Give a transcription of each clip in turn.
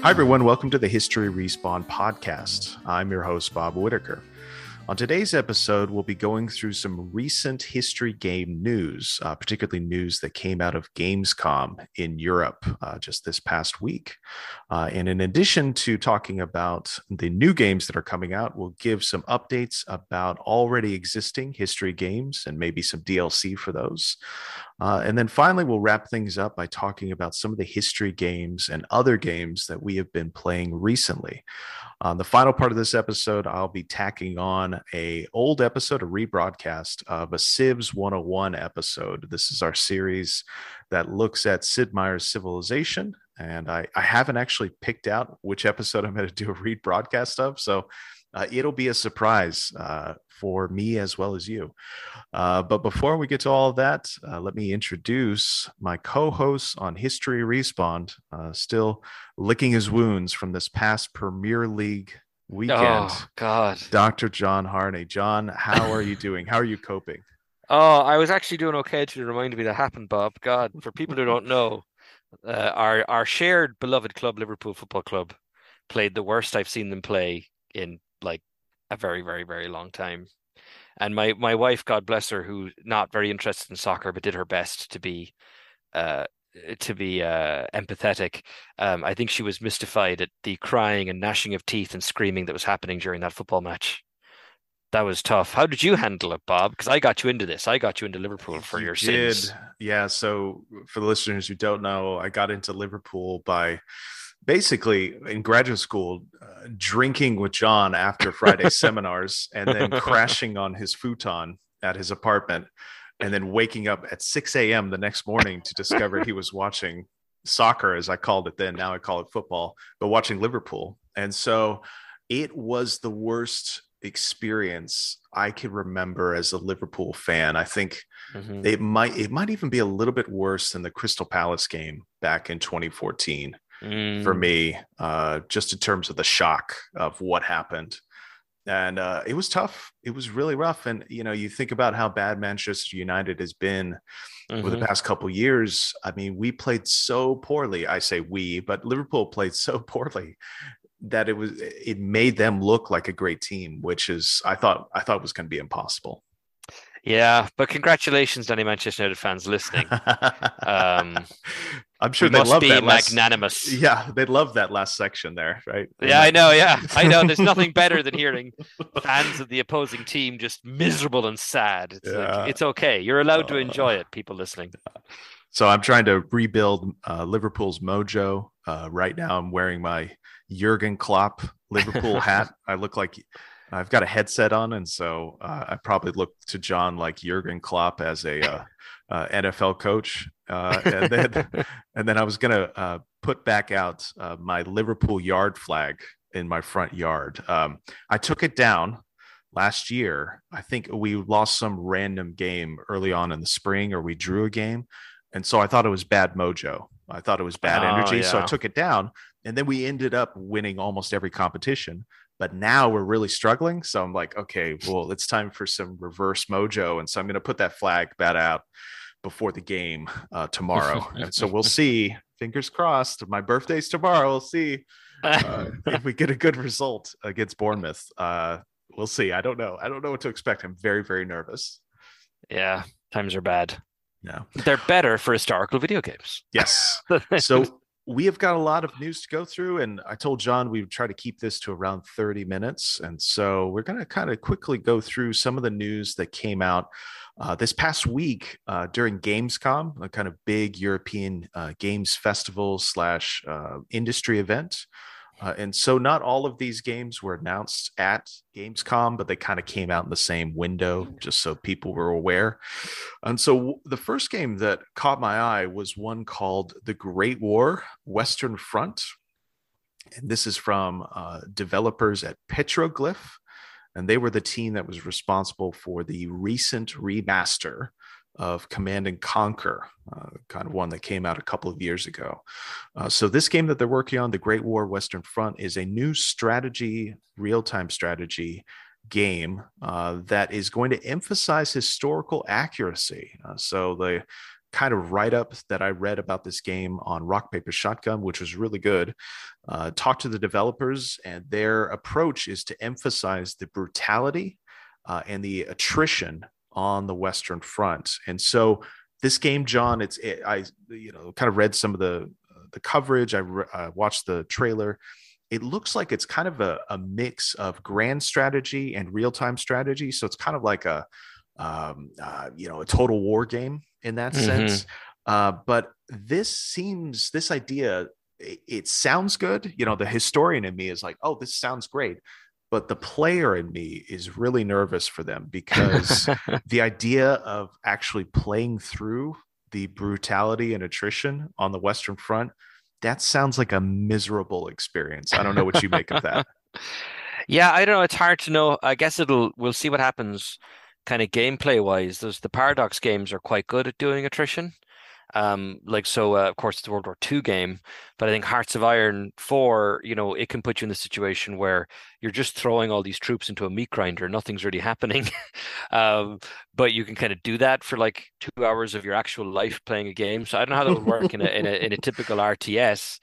Hi, everyone. Welcome to the History Respawn podcast. I'm your host, Bob Whitaker. On today's episode, we'll be going through some recent history game news, uh, particularly news that came out of Gamescom in Europe uh, just this past week. Uh, and in addition to talking about the new games that are coming out, we'll give some updates about already existing history games and maybe some DLC for those. Uh, and then finally, we'll wrap things up by talking about some of the history games and other games that we have been playing recently. On the final part of this episode, I'll be tacking on a old episode, a rebroadcast of a Civs 101 episode. This is our series that looks at Sid Meier's Civilization. And I, I haven't actually picked out which episode I'm going to do a rebroadcast of. So uh, it'll be a surprise uh, for me as well as you. Uh, but before we get to all of that, uh, let me introduce my co hosts on History Respawn, uh, still licking his wounds from this past Premier League weekend. Oh, God. Dr. John Harney. John, how are you doing? How are you coping? Oh, I was actually doing okay to remind me that happened, Bob. God, for people who don't know, uh, our our shared beloved club, Liverpool Football Club, played the worst I've seen them play in like a very, very, very long time. And my my wife, God bless her, who not very interested in soccer but did her best to be uh to be uh empathetic. Um, I think she was mystified at the crying and gnashing of teeth and screaming that was happening during that football match. That was tough. How did you handle it, Bob? Because I got you into this. I got you into Liverpool for You your did. sins. Yeah. So, for the listeners who don't know, I got into Liverpool by basically in graduate school uh, drinking with John after Friday seminars and then crashing on his futon at his apartment and then waking up at 6 a.m. the next morning to discover he was watching soccer, as I called it then. Now I call it football, but watching Liverpool. And so it was the worst experience I can remember as a Liverpool fan. I think Mhm. it might it might even be a little bit worse than the Crystal Palace game back in 2014 for Mm. me, uh, just in terms of the shock of what happened. And uh, it was tough. It was really rough. And you know, you think about how bad Manchester United has been over Mhm. the past couple years. I mean, we played so poorly. I say we, but Liverpool played so poorly that it was it made them look like a great team, which is I thought I thought was going to be impossible. Yeah, but congratulations, to any Manchester United fans listening. Um, I'm sure they love be that last, magnanimous. Yeah, they love that last section there, right? Yeah, I know. Yeah, I know. There's nothing better than hearing fans of the opposing team just miserable and sad. It's Yeah. like it's okay. You're allowed to Uh, enjoy it. People listening. So I'm trying to rebuild uh, Liverpool's mojo. Uh, right now, I'm wearing my Jurgen Klopp Liverpool hat. I look like I've got a headset on, and so uh, I probably look to John like Jurgen Klopp as a uh, NFL coach. Uh, and then, and then I was gonna uh, put back out uh, my Liverpool yard flag in my front yard. Um, I took it down last year. I think we lost some random game early on in the spring, or we drew a game, and so I thought it was bad mojo. I thought it was bad Oh, energy, so I took it down, and then we ended up winning almost every competition. But now we're really struggling. So I'm like, okay, well, it's time for some reverse mojo. And so I'm going to put that flag bat out before the game uh, tomorrow. and so we'll see. Fingers crossed. My birthday's tomorrow. We'll see uh, if we get a good result against Bournemouth. Uh, we'll see. I don't know. I don't know what to expect. I'm very, very nervous. yeah, times are bad. No. They're better for historical video games. Yes. So we have got a lot of news to go through, and I told John we would try to keep this to around 30 minutes. And so we're going to kind of quickly go through some of the news that came out uh, this past week uh, during Gamescom, a kind of big European uh, games festival slash uh, industry event. Uh, and so not all of these games were announced at Gamescom, but they kind of came out in the same window, just so people were aware. And so the first game that caught my eye was one called The Great War Western Front. And this is from uh, developers at Petroglyph. And they were the team that was responsible for the recent remaster of Command and Conquer, uh, kind of one that came out a couple of years ago. Uh, so, this game that they're working on, The Great War Western Front, is a new strategy, real time strategy game uh, that is going to emphasize historical accuracy. Uh, so, the kind of write up that I read about this game on Rock Paper Shotgun, which was really good. Uh, talked to the developers, and their approach is to emphasize the brutality uh, and the attrition on the Western Front. And so, this game, John, it's it, I you know kind of read some of the the coverage. I, re- watched the trailer. It looks like it's kind of a, a mix of grand strategy and real time strategy. So it's kind of like a um, uh, you know a total war game in that mm-hmm. sense. Uh, but this seems this idea it, it, sounds good. You know, the historian in me is like, oh, this sounds great. But the player in me is really nervous for them because the idea of actually playing through the brutality and attrition on the Western Front, that sounds like a miserable experience. I don't know what you make of that. Yeah, I don't know. It's hard to know. I guess it'll. We'll see what happens kind of gameplay wise, those the Paradox games are quite good at doing attrition. Um, like so, uh, of course, it's a World War II game, but I think Hearts of Iron Four, you know, it can put you in the situation where you're just throwing all these troops into a meat grinder, nothing's really happening, um, but you can kind of do that for like two hours of your actual life playing a game. So I don't know how that would work in a in a in a typical RTS.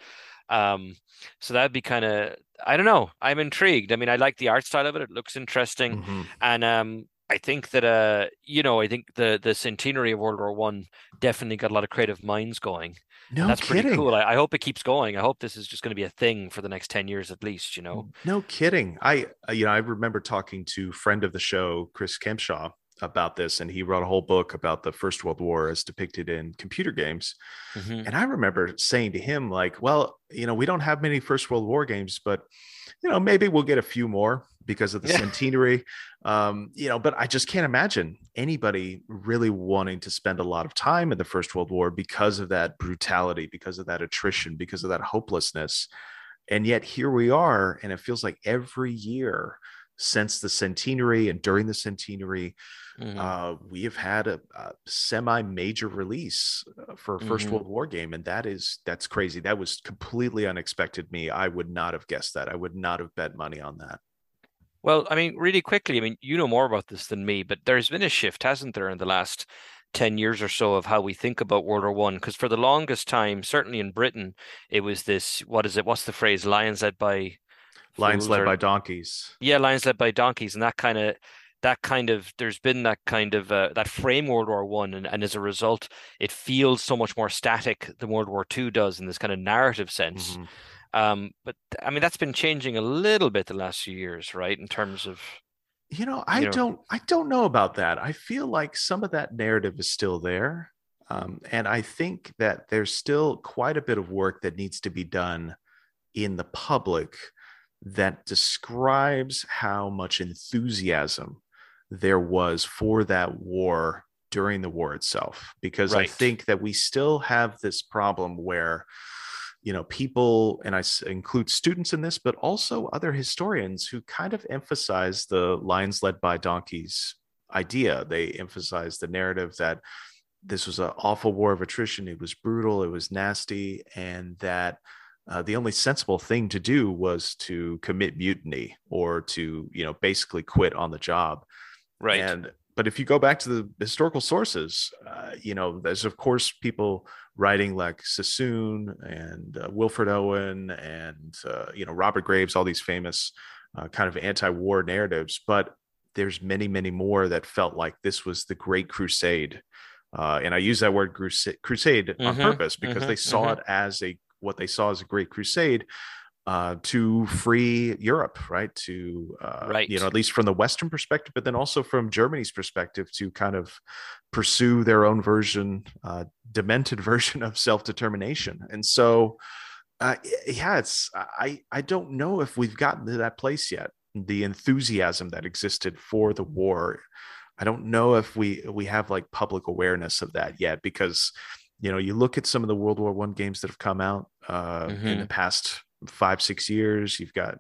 Um, so that'd be kind of I don't know. I'm intrigued. I mean, I like the art style of it. It looks interesting, mm-hmm. and um, I think that uh, you know, I think the the centenary of World War One definitely got a lot of creative minds going. No that's kidding. pretty cool. I, I, hope it keeps going. I hope this is just going to be a thing for the next ten years at least. You know. No kidding. I uh, you know I remember talking to friend of the show Chris Kempshall about this, and he wrote a whole book about the First World War as depicted in computer games. Mm-hmm. And I remember saying to him like, "Well, you know, we don't have many First World War games, but you know, maybe we'll get a few more." because of the yeah. centenary. Um, you know, but I just can't imagine anybody really wanting to spend a lot of time in the First World War because of that brutality, because of that attrition, because of that hopelessness. And yet here we are, and it feels like every year since the centenary and during the centenary, mm-hmm. uh, we have had a, a semi-major release uh, for a 1st mm-hmm. World War game, and that is that's crazy. That was completely unexpected. Me, I would not have guessed that. I would not have bet money on that. Well, I mean, really quickly, I mean, you know more about this than me, but there's been a shift, hasn't there, in the last 10 years or so of how we think about World War One? Because for the longest time, certainly in Britain, it was this what is it? What's the phrase? Lions led by lions led or, by donkeys. Yeah, lions led by donkeys. And that kind of that kind of there's been that kind of uh, that frame World War One, and, and as a result, it feels so much more static than World War Two does in this kind of narrative sense. Mm-hmm. Um, but I mean, that's been changing a little bit the last few years, right? In terms of, you know, I you know, don't, I don't know about that. I feel like some of that narrative is still there, um, and I think that there's still quite a bit of work that needs to be done in the public that describes how much enthusiasm there was for that war during the war itself. Because right. i think that we still have this problem where you know people and i include students in this but also other historians who kind of emphasize the lions led by donkeys idea. They emphasize the narrative that this was an awful war of attrition. It was brutal. It was nasty. And that uh, the only sensible thing to do was to commit mutiny or to you know basically quit on the job. Right. And but if you go back to the historical sources, uh, you know, there's of course people writing like Sassoon and uh, Wilfred Owen and uh, you know Robert Graves, all these famous uh, kind of anti-war narratives. But there's many, many more that felt like this was the Great Crusade, uh, and I use that word crusade, crusade mm-hmm, on purpose because mm-hmm, they saw mm-hmm. it as a what they saw as a great crusade uh, to free Europe, right? To uh, right, you know, at least from the Western perspective, but then also from Germany's perspective, to kind of pursue their own version, uh, demented version of self determination. And so, uh, yeah, it's I I don't know if we've gotten to that place yet. The enthusiasm that existed for the war, I don't know if we we have like public awareness of that yet because you know you look at some of the world war one games that have come out uh, mm-hmm. in the past five six years you've got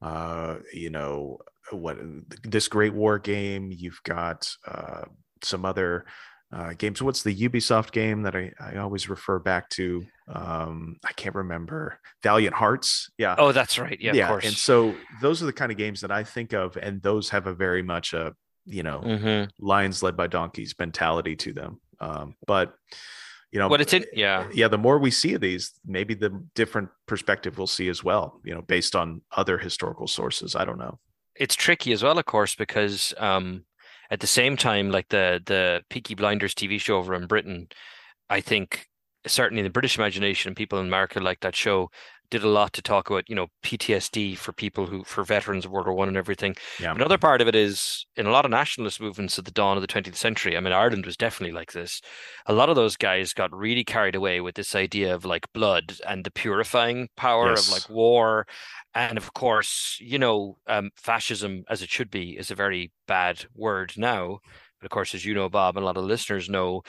uh you know what this great war game you've got uh some other uh, games. What's the Ubisoft game that I, I always refer back to? Um, I can't remember. Valiant Hearts. Yeah. Oh, that's right. Yeah, yeah. And so those are the kind of games that I think of, and those have a very much a you know mm-hmm. lions led by donkeys mentality to them. Um, but you know, what it's in, yeah, yeah. The more we see of these, maybe the different perspective we'll see as well. You know, based on other historical sources. I don't know. It's tricky as well, of course, because um, at the same time, like the the Peaky Blinders TV show over in Britain, I think certainly in the British imagination, people in America like that show did a lot to talk about, you know, PTSD for people who, for veterans of World War One and everything. Yeah. Another part of it is in a lot of nationalist movements at the dawn of the 20th century. I mean, Ireland was definitely like this. A lot of those guys got really carried away with this idea of like blood and the purifying power yes. of like war. And of course, you know, um, fascism, as it should be, is a very bad word now. But of course, as you know, Bob, and a lot of listeners know,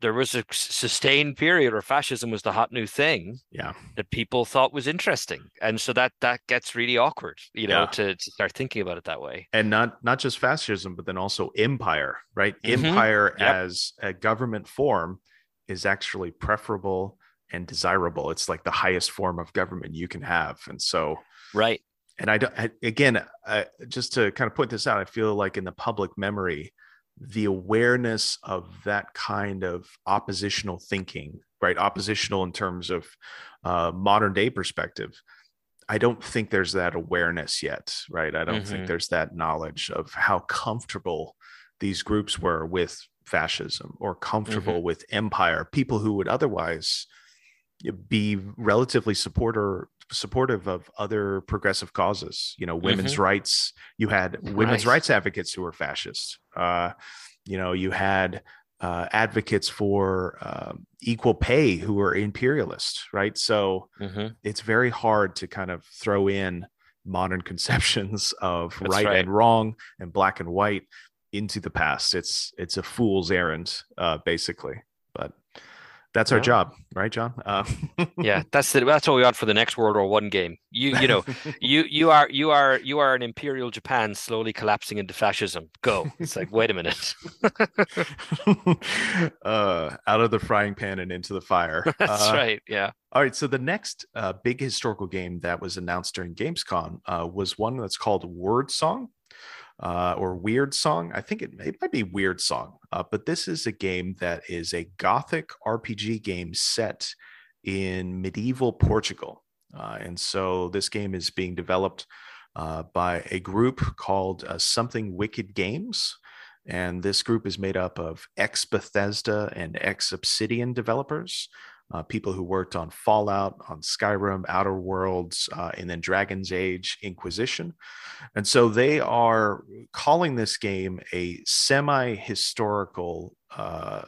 there was a sustained period where fascism was the hot new thing yeah. that people thought was interesting. And so that that gets really awkward you know yeah. to, to, start thinking about it that way. And not not just fascism but then also empire right? Mm-hmm. empire yep. as a government form is actually preferable and desirable. It's like the highest form of government you can have. And so right. and i don't I, again I, just to kind of point this out i feel like in the public memory the awareness of that kind of oppositional thinking, right? Oppositional in terms of uh, modern day perspective. I don't think there's that awareness yet, right? I don't mm-hmm. think there's that knowledge of how comfortable these groups were with fascism or comfortable mm-hmm. with empire, people who would otherwise be relatively supporter supportive of other progressive causes you know women's mm-hmm. rights you had women's right. rights advocates who were fascists. uh, you know you had uh, advocates for uh, equal pay who were imperialist right so mm-hmm. it's very hard to kind of throw in modern conceptions of right, right, and wrong and black and white into the past it's it's a fool's errand uh, basically but that's our job, right, John? Uh, yeah, that's the, that's what we want for the next World War One game. You you know, you you are you are you are an imperial Japan slowly collapsing into fascism. Go. It's like, wait a minute. uh, out of the frying pan and into the fire. That's uh, right. Yeah. All right. So the next uh, big historical game that was announced during Gamescom uh, was one that's called Word Song uh, or Weird Song. I think it, it might be Weird Song, uh, but this is a game that is a Gothic RPG game set in medieval Portugal. Uh, and so this game is being developed uh, by a group called uh, Something Wicked Games. And this group is made up of ex Bethesda and ex Obsidian developers uh, people who worked on Fallout, on Skyrim, Outer Worlds, uh, and then Dragon's Age Inquisition. And so they are calling this game a semi historical uh,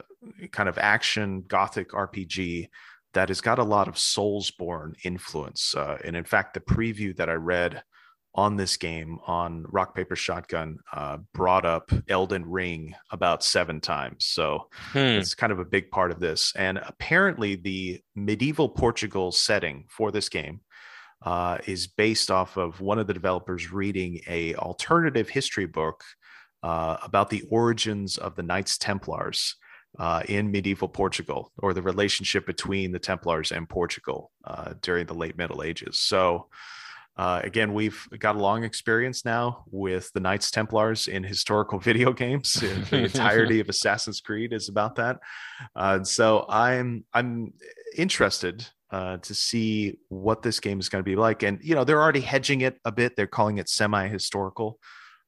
kind of action gothic RPG that has got a lot of Soulsborne influence. Uh, and in fact, the preview that I read on this game on Rock Paper Shotgun uh, brought up Elden Ring about seven times. So hmm. it's kind of a big part of this. And apparently, the medieval Portugal setting for this game uh, is based off of one of the developers reading a alternative history book uh, about the origins of the Knights Templars. Uh, in medieval Portugal, or the relationship between the Templars and Portugal uh, during the late Middle Ages. So, uh, again, we've got a long experience now with the Knights Templars in historical video games. the entirety of Assassin's Creed is about that. Uh, so I'm I'm interested uh, to see what this game is going to be like. And you know, they're already hedging it a bit. They're calling it semi-historical.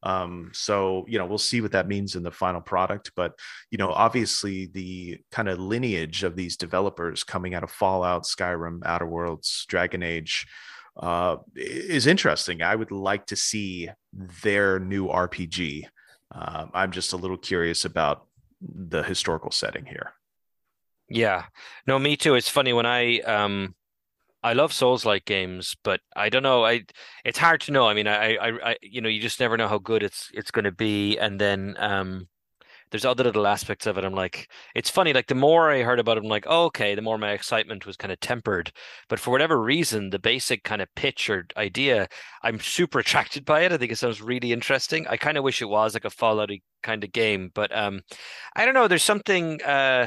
Um, so you know, we'll see what that means in the final product. But you know, obviously, the kind of lineage of these developers coming out of Fallout, Skyrim, Outer Worlds, Dragon Age uh, is interesting. I would like to see their new RPG. Um, I'm just a little curious about the historical setting here. Yeah, no, me too. It's funny when I um, I love Souls like games, but I don't know. I it's hard to know. I mean, I, I, I you know, you just never know how good it's it's going to be, and then um, there's other little aspects of it. I'm like, it's funny. Like the more I heard about it, I'm like, oh, okay. The more my excitement was kind of tempered. But for whatever reason, the basic kind of pitch or idea, I'm super attracted by it. I think it sounds really interesting. I kind of wish it was like a Fallout kind of game, but um, I don't know. There's something. Uh,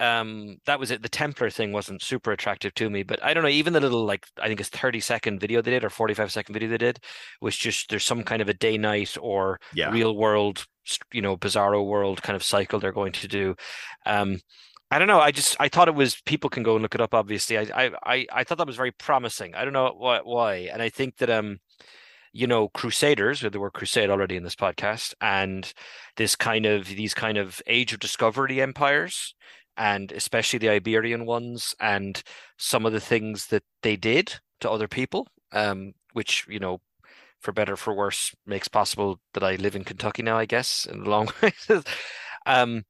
um that was it the templar thing wasn't super attractive to me but i don't know even the little like i think it's 30 second video they did or 45 second video they did was just there's some kind of a day night or Yeah. real world you know bizarro world kind of cycle they're going to do um I don't know. I just I thought it was people can go and look it up. Obviously, I I I, I thought that was very promising. I don't know why why, and I think that um, you know, Crusaders, with the word crusade already in this podcast, and this kind of these kind of age of discovery empires, and especially the Iberian ones, and some of the things that they did to other people, um, which you know, for better for worse, makes possible that I live in Kentucky now. I guess in a long way. um,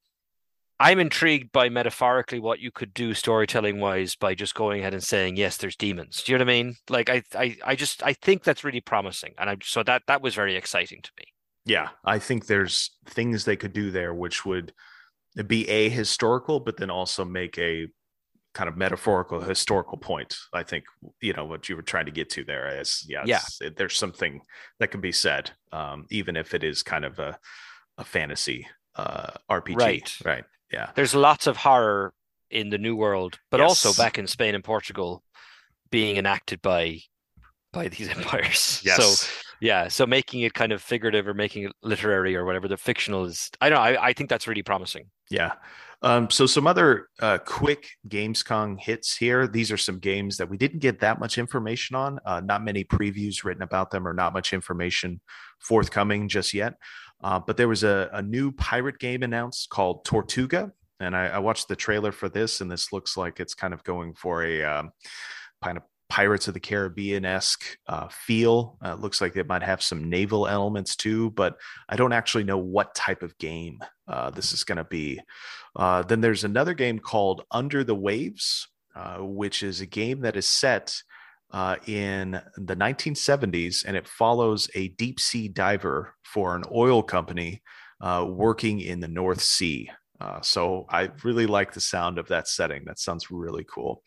I'm intrigued by metaphorically what you could do storytelling wise by just going ahead and saying yes, there's demons. Do you know what I mean? Like I, I, I just I think that's really promising, and I so that that was very exciting to me. Yeah, I think there's things they could do there which would be a historical, but then also make a kind of metaphorical historical point. I think you know what you were trying to get to there is yes, Yeah. it- there's something that can be said, um, even if it is kind of a a fantasy uh, RPG. Right. Right. Yeah. There's lots of horror in the New World, but also back in Spain and Portugal, being enacted by by these empires. Yes. So yeah, so making it kind of figurative or making it literary or whatever the fictional is, I don't know. I, I think that's really promising. Yeah. Um, so some other uh, quick Gamescom hits here. These are some games that we didn't get that much information on. Uh, not many previews written about them, or not much information forthcoming just yet. Uh, but there was a, a new pirate game announced called Tortuga, and I, I watched the trailer for this, and this looks like it's kind of going for a um, kind of Pirates of the Caribbean esque uh, feel. Uh, looks like it might have some naval elements too, but I don't actually know what type of game uh, this is going to be. Uh, then there's another game called Under the Waves, uh, which is a game that is set uh, in the 1970s and it follows a deep sea diver for an oil company working in the North Sea. Uh, so I really like the sound of that setting. That sounds really cool.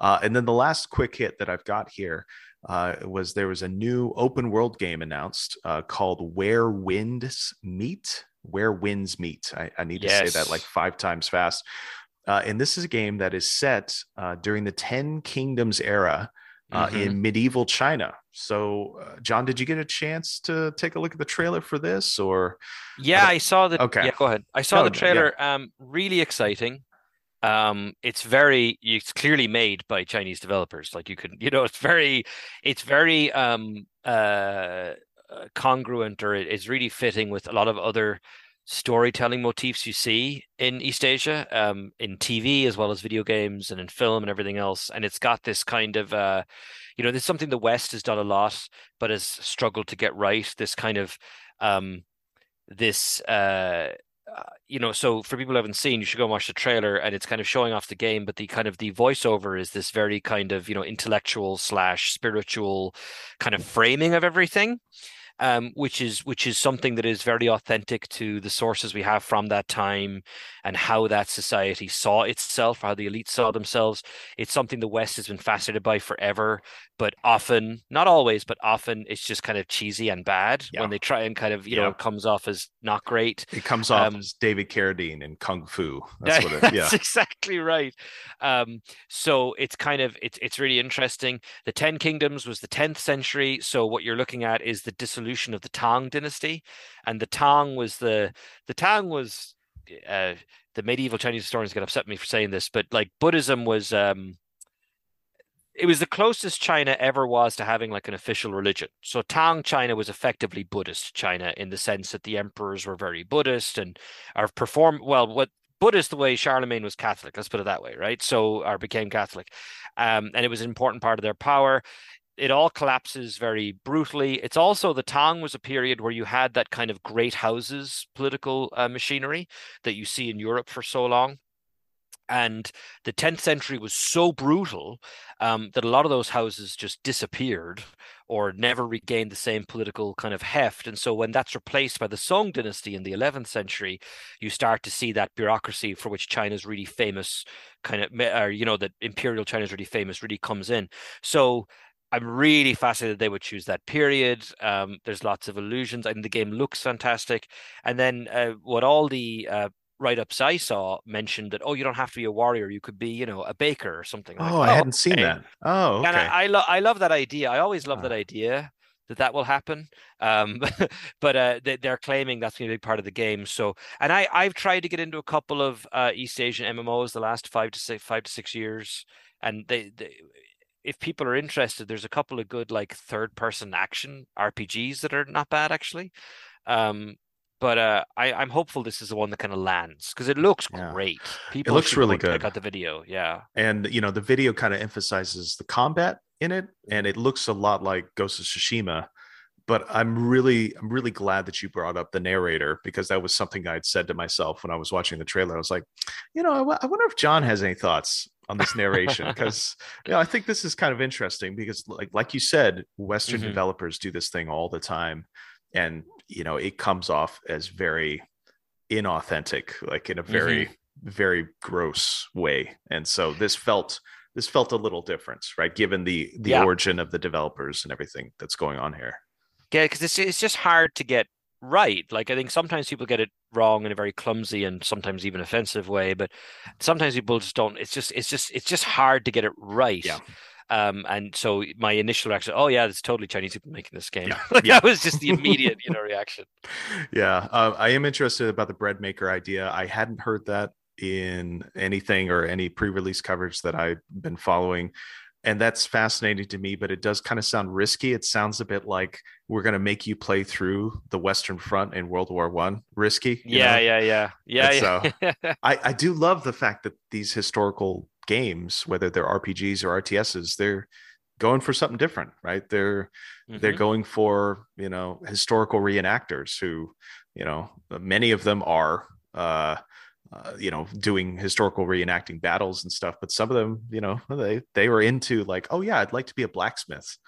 Uh, and then the last quick hit that I've got here uh, was there was a new open world game announced uh, called Where Winds Meet. Where Winds Meet. I, I need to say that like five times fast. Uh, and this is a game that is set uh, during the Ten Kingdoms era uh, Mhm. in medieval China. So, uh, John, did you get a chance to take a look at the trailer for this? Or Yeah, I saw the. Okay. Yeah, go ahead. I saw No, the no, yeah. trailer. Um, really exciting. Um, it's very. It's clearly made by Chinese developers. Like you could, you know, it's very, it's very um uh uh, congruent, or it- it's really fitting with a lot of other storytelling motifs you see in East Asia, um, in TV as well as video games and in film and everything else. And it's got this kind of uh, you know, this is something the West has done a lot, but has struggled to get right. This kind of um this uh uh, you know, so for people who haven't seen, you should go and watch the trailer, and it's kind of showing off the game. But the kind of the voiceover is this very kind of you know intellectual slash spiritual kind of framing of everything, um, which is which is something that is very authentic to the sources we have from that time and how that society saw itself, how the elite saw themselves. It's something the West has been fascinated by forever, but often, not always, but often, it's just kind of cheesy and bad Yeah. when they try and kind of you know it comes off as not great. it comes off Um, as David Carradine in Kung Fu. That's what it, yeah. That's exactly right. Um, so it's kind of it's it's really interesting. The Ten Kingdoms was the 10th century. So what you're looking at is the dissolution of the Tang dynasty, and the Tang was the the Tang was uh, the medieval Chinese historians get upset me for saying this, but like Buddhism was um, it was the closest China ever was to having like an official religion. So Tang China was effectively Buddhist China in the sense that the emperors were very Buddhist and are perform well what Buddhist the way Charlemagne was Catholic, let's put it that way, right? So or became Catholic. Um, and it was an important part of their power. It all collapses very brutally. It's also the Tang was a period where you had that kind of great houses political uh, machinery that you see in Europe for so long. And the 10th century was so brutal um, that a lot of those houses just disappeared or never regained the same political kind of heft. And so when that's replaced by the Song dynasty in the 11th century, you start to see that bureaucracy for which China's really famous, kind of, or, you know, that imperial China's really famous really comes in. So I'm really fascinated they would choose that period. Um, there's lots of illusions. I think the game looks fantastic. And then uh, what all the uh, write ups I saw mentioned that oh you don't have to be a warrior you could be you know a baker or something. Oh, like, I oh, hadn't seen okay. that. Oh, okay. And I, I love I love that idea. I always love that idea that that will happen. Um, but uh, they, are claiming that's going to be a big part of the game. So, and I I've tried to get into a couple of uh, East Asian MMOs the last five to six five to six years, and they, they if people are interested, there's a couple of good like third person action RPGs that are not bad actually. Um, but uh, I, I'm hopeful this is the one that kind of lands because it looks yeah. great. People it looks really good. Check out the video, yeah. And you know, the video kind of emphasizes the combat in it, and it looks a lot like Ghost of Tsushima. But I'm really, I'm really glad that you brought up the narrator because that was something I'd said to myself when I was watching the trailer. I was like, you know, I, w- I wonder if John has any thoughts on this narration because you know I think this is kind of interesting because like like you said, Western mm-hmm. developers do this thing all the time and you know it comes off as very inauthentic like in a very mm-hmm. very gross way and so this felt this felt a little different right given the the yeah. origin of the developers and everything that's going on here yeah because it's, it's just hard to get right like i think sometimes people get it wrong in a very clumsy and sometimes even offensive way but sometimes people just don't it's just it's just it's just hard to get it right yeah um, and so my initial reaction, oh yeah, it's totally Chinese people making this game. Yeah. like yeah. that was just the immediate, you know, reaction. Yeah, uh, I am interested about the bread maker idea. I hadn't heard that in anything or any pre-release coverage that I've been following. And that's fascinating to me, but it does kind of sound risky. It sounds a bit like we're going to make you play through the Western Front in World War One. Risky, yeah, yeah, yeah, yeah, yeah. So I, I do love the fact that these historical games, whether they're RPGs or RTSs, they're going for something different, right? They're mm-hmm. they're going for you know historical reenactors who, you know, many of them are. Uh, uh, you know, doing historical reenacting battles and stuff, but some of them, you know, they they were into like, oh yeah, I'd like to be a blacksmith,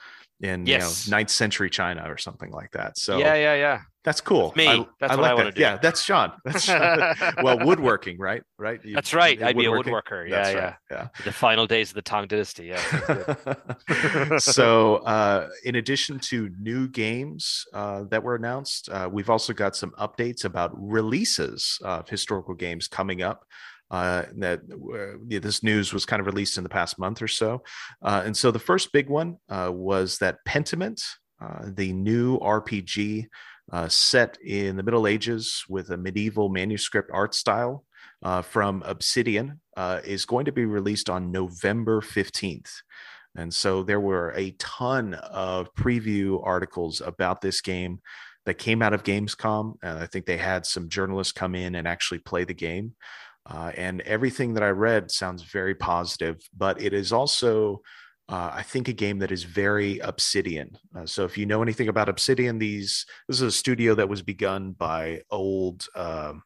in yes. you know ninth century China or something like that. So yeah, yeah, yeah. That's cool. That's me. I, that's I what like I want that. to do. Yeah, that's John. That's John. well, woodworking, right? Right. You, that's right. I'd be a woodworker. Yeah, yeah. Right. Yeah. The final days of the Tang Dynasty. Yeah. so, uh, in addition to new games uh, that were announced, uh, we've also got some updates about releases of historical games coming up uh, that uh, this news was kind of released in the past month or so. Uh, and so the first big one uh, was that Pentiment, uh, the new RPG uh, set in the Middle Ages with a medieval manuscript art style from Obsidian, is going to be released on November 15th. And so there were a ton of preview articles about this game that came out of Gamescom. And I think they had some journalists come in and actually play the game. Uh, and everything that I read sounds very positive, but it is also, uh, I think, a game that is very Obsidian. Uh, so if you know anything about Obsidian, these this is a studio that was begun by old um,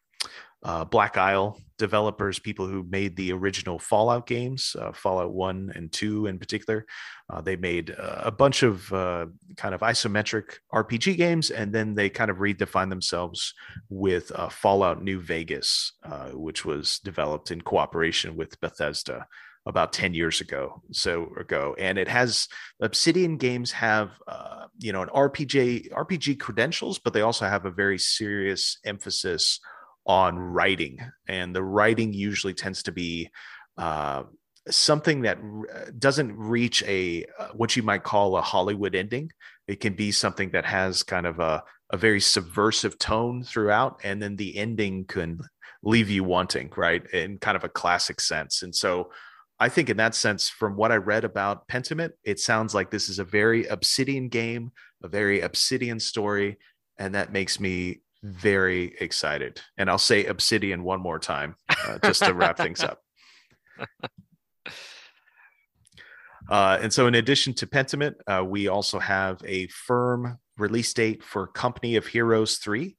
uh, Black Isle developers, people who made the original Fallout games, uh, Fallout 1 and 2 in particular. Uh, they made uh, a bunch of uh, kind of isometric RPG games, and then they kind of redefined themselves with uh, Fallout New Vegas, which was developed in cooperation with Bethesda about 10 years ago so ago and it has obsidian games have uh, you know an rpg rpg credentials but they also have a very serious emphasis on writing, and the writing usually tends to be uh, something that doesn't reach a uh, what you might call a Hollywood ending. It can be something that has kind of a, a very subversive tone throughout, and then the ending can leave you wanting, right, in kind of a classic sense. And so, I think in that sense, from what I read about Pentiment, it sounds like this is a very Obsidian game, a very Obsidian story, and that makes me very excited. And I'll say Obsidian one more time uh, just to wrap things up. Uh, and so, in addition to Pentiment, uh, we also have a firm release date for Company of Heroes 3.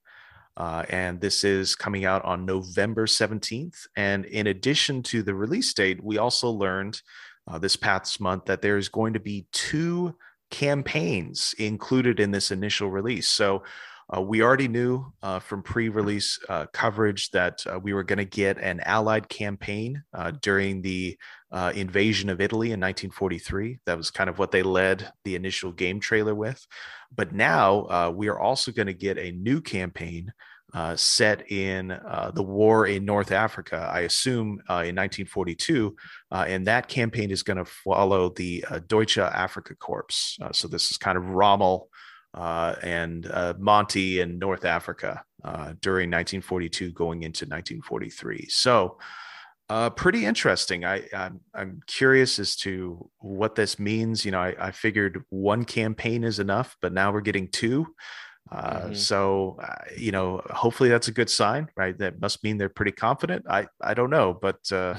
Uh, and this is coming out on November 17th. And in addition to the release date, we also learned uh, this past month that there is going to be two campaigns included in this initial release. So, uh, we already knew uh, from pre release uh, coverage that uh, we were going to get an Allied campaign uh, during the uh, invasion of Italy in 1943. That was kind of what they led the initial game trailer with. But now we are also going to get a new campaign uh, set in uh, the war in North Africa, I assume uh, in 1942. Uh, and that campaign is going to follow the uh, Deutsche Afrika Korps. Uh, so this is kind of Rommel and Monty in North Africa uh, during 1942 going into 1943. So uh, pretty interesting. I I'm, I'm, curious as to what this means. You know, I, I, figured one campaign is enough, but now we're getting two. Uh, mm-hmm. So uh, you know, hopefully that's a good sign, right? That must mean they're pretty confident. I I don't know, but uh,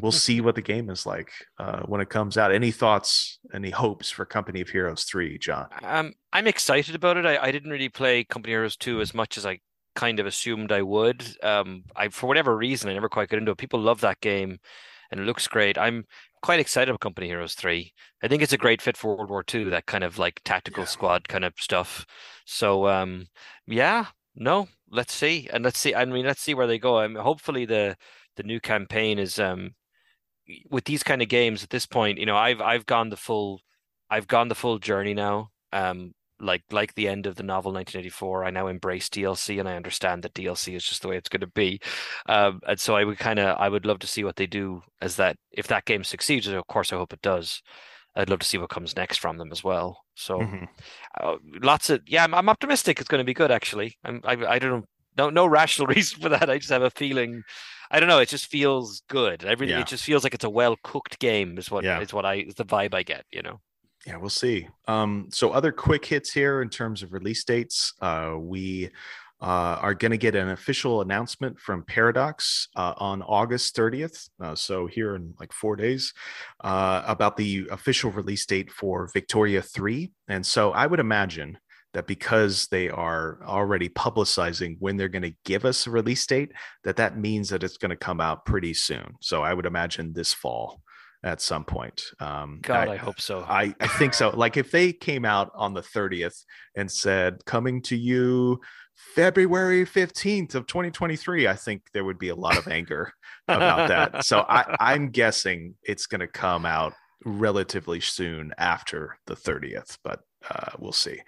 we'll see what the game is like uh, when it comes out. Any thoughts? Any hopes for Company of Heroes three, John? Um, I'm excited about it. I, I didn't really play Company of Heroes two as much as I kind of assumed I would. Um, I for whatever reason I never quite got into it. People love that game, and it looks great. I'm quite excited about Company Heroes Three. I think it's a great fit for World War II. That kind of like tactical yeah. squad kind of stuff. So um, yeah, no, let's see, and let's see. I mean, let's see where they go. I mean, hopefully the the new campaign is um with these kind of games at this point. You know, I've I've gone the full, I've gone the full journey now. Um, like like the end of the novel 1984 i now embrace dlc and i understand that dlc is just the way it's going to be um, and so i would kind of i would love to see what they do as that if that game succeeds of course i hope it does i'd love to see what comes next from them as well so mm-hmm. uh, lots of yeah I'm, I'm, optimistic it's going to be good actually I'm, I, I don't know no, no rational reason for that i just have a feeling I don't know. It just feels good. Everything. Yeah. It just feels like it's a well cooked game. Is what yeah. is what I is the vibe I get. You know. Yeah, we'll see. Um, so other quick hits here in terms of release dates. Uh, we uh, are going to get an official announcement from Paradox uh, on August 30th. Uh, so here in like four days uh, about the official release date for Victoria 3. And so I would imagine that because they are already publicizing when they're going to give us a release date, that that means that it's going to come out pretty soon. So I would imagine this fall at some point. Um, God, I, I, hope so. I, I think so. Like if they came out on the 30th and said, coming to you February 15th of 2023, I think there would be a lot of anger about that. So I, I'm guessing it's going to come out relatively soon after the 30th, but uh, we'll see.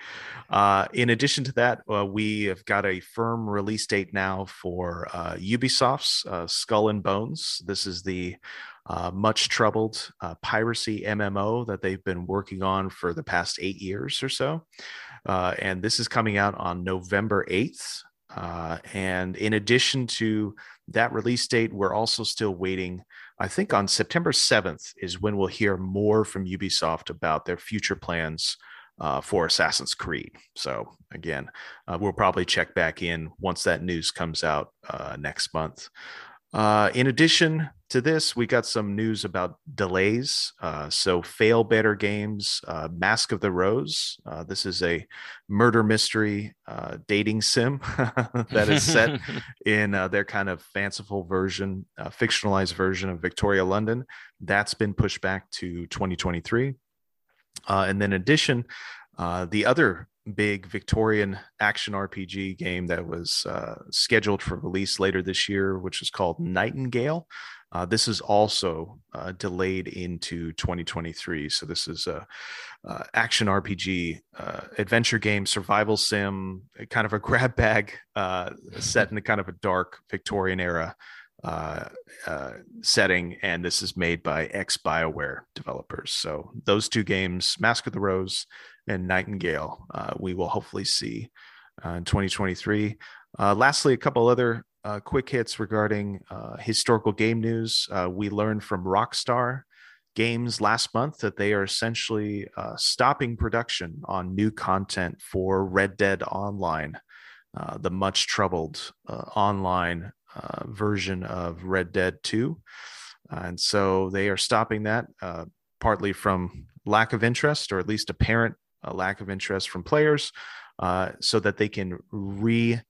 Uh, in addition to that, uh, we have got a firm release date now for uh, Ubisoft's uh, Skull and Bones. This is the uh, much troubled uh, piracy MMO that they've been working on for the past eight years or so. Uh, and this is coming out on November 8th. Uh, and in addition to that release date, we're also still waiting. I think on September 7th is when we'll hear more from Ubisoft about their future plans uh, for Assassin's Creed. So again, uh, we'll probably check back in once that news comes out uh, next month. Uh, in addition to this, we got some news about delays. Uh, so, Failbetter Games, uh, Mask of the Rose. Uh, this is a murder mystery uh, dating sim that is set in uh, their kind of fanciful version, fictionalized version of Victoria, London. That's been pushed back to 2023. and then, in addition, the other big Victorian action RPG game that was uh, scheduled for release later this year, which is called Nightingale. Uh, this is also uh, delayed into 2023. So this is a, uh, action RPG, uh, adventure game, survival sim, kind of a grab bag uh, set in a kind of a dark Victorian era uh, uh, setting, and this is made by ex Bioware developers. So those two games, Mask of the Rose and Nightingale, uh, we will hopefully see uh, in 2023. Uh, lastly, a couple other uh, quick hits regarding historical game news. we learned from Rockstar Games last month that they are essentially stopping production on new content for Red Dead Online. Uh, the much troubled uh, online uh, version of Red Dead 2. and so they are stopping that partly from lack of interest, or at least apparent uh, lack of interest from players, uh, so that they can re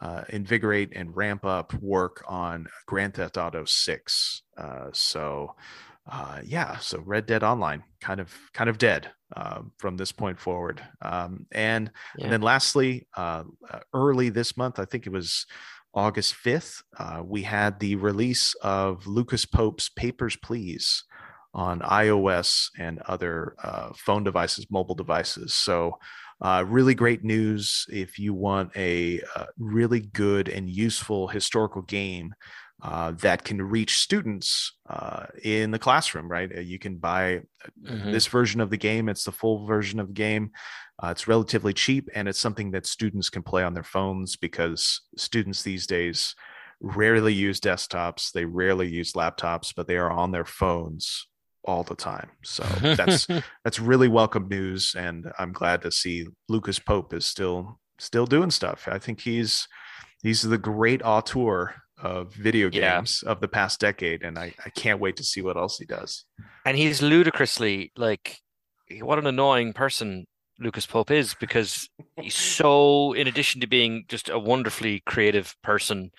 uh, invigorate and ramp up work on Grand Theft Auto 6. so, yeah, so Red Dead Online kind of kind of dead from this point forward. Um, and, yeah. and then lastly, early this month, I think it was August 5th, uh, we had the release of Lucas Pope's Papers, Please on iOS and other uh, phone devices, mobile devices. So, Uh, really great news if you want a, a uh, really good and useful historical game uh, that can reach students uh, in the classroom, right? Uh, you can buy mm-hmm. this version of the game. It's the full version of the game. Uh, it's relatively cheap and it's something that students can play on their phones because students these days rarely use desktops. They rarely use laptops, but they are on their phones all the time. So that's that's really welcome news, and I'm glad to see Lucas Pope is still still doing stuff. I think he's he's the great auteur of video games yeah. of the past decade, and I, I can't wait to see what else he does. And he's ludicrously like, what an annoying person Lucas Pope is because he's so, in addition to being just a wonderfully creative person,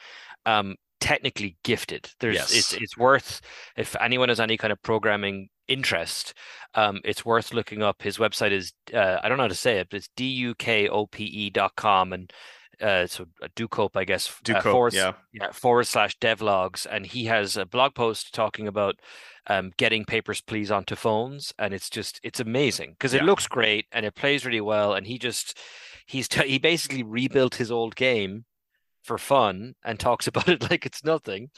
um, technically gifted. There's yes. it's it's worth if anyone has any kind of programming interest, um, it's worth looking up. His website is uh, I don't know how to say it, but it's d u k o p e dot com and uh, so uh, Dukope, I guess, Dukope, uh, forward, yeah. yeah, forward slash devlogs, and he has a blog post talking about um, getting Papers Please onto phones, and it's just it's amazing because it yeah. looks great and it plays really well, and he just he's t- he basically rebuilt his old game for fun and talks about it like it's nothing,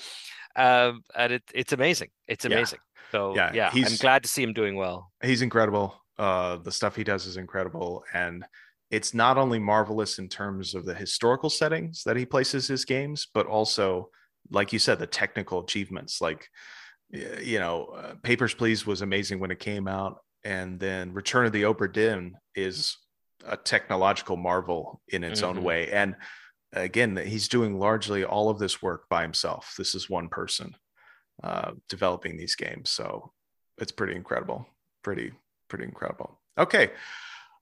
um, and it it's amazing, it's amazing. Yeah. So yeah, yeah I'm glad to see him doing well. He's incredible. Uh, the stuff he does is incredible, and it's not only marvelous in terms of the historical settings that he places his games, but also, like you said, the technical achievements. Like, you know, uh, Papers Please was amazing when it came out, and then Return of the Obra Dinn is a technological marvel in its mm-hmm. own way. And again, he's doing largely all of this work by himself. This is one person uh, developing these games, so it's pretty incredible. Pretty, pretty incredible. Okay.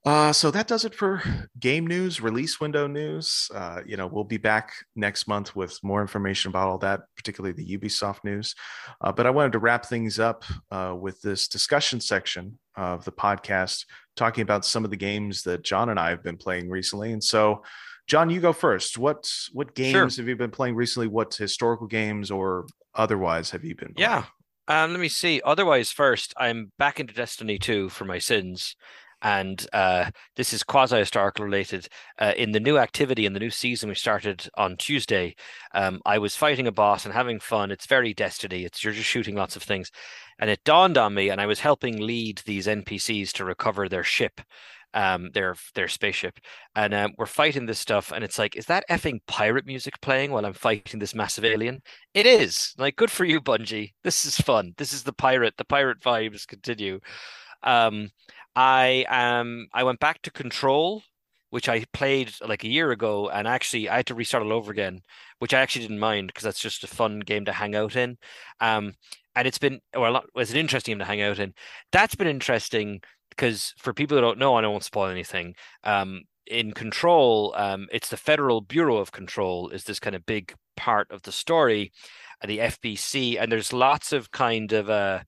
Uh, so that does it for game news, release window news. Uh, you know, we'll be back next month with more information about all that, particularly the Ubisoft news. Uh, but I wanted to wrap things up uh, with this discussion section of the podcast, talking about some of the games that John and I have been playing recently. And so, John, you go first. What what games sure. have you been playing recently? What historical games or otherwise have you been? Playing? Yeah. Um, let me see. Otherwise, first, I'm back into Destiny 2 for my sins and uh, this is quasi historical related. Uh, in the new activity in the new season we started on Tuesday, um, I was fighting a boss and having fun. It's very Destiny. It's you're just shooting lots of things, and it dawned on me, and I was helping lead these NPCs to recover their ship. Um, their their spaceship, and um, we're fighting this stuff, and it's like, is that effing pirate music playing while I'm fighting this massive alien? It is. Like, good for you, Bungie. This is fun. This is the pirate. The pirate vibes continue. Um, I um I went back to Control, which I played like a year ago, and actually I had to restart all over again, which I actually didn't mind because that's just a fun game to hang out in. Um, and it's been well, it's an interesting game to hang out in. That's been interesting because for people who don't know, I won't spoil anything. Um, in Control, um, it's the Federal Bureau of Control is this kind of big part of the story, and the FBC, and there's lots of kind of uh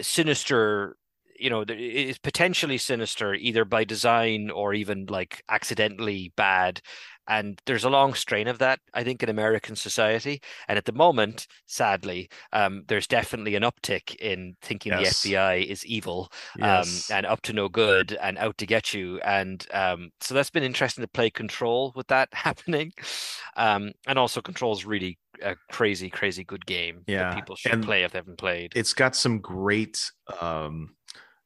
sinister you know is potentially sinister either by design or even like accidentally bad and there's a long strain of that i think in american society and at the moment sadly um, there's definitely an uptick in thinking yes. the fbi is evil um, yes. um, and up to no good and out to get you and um, so that's been interesting to play control with that happening um, and also control's really a crazy crazy good game yeah people should and play if they haven't played it's got some great um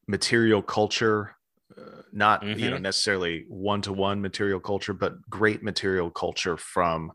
material culture uh, not mm-hmm. you know mm-hmm. necessarily one-to-one material culture but great material culture from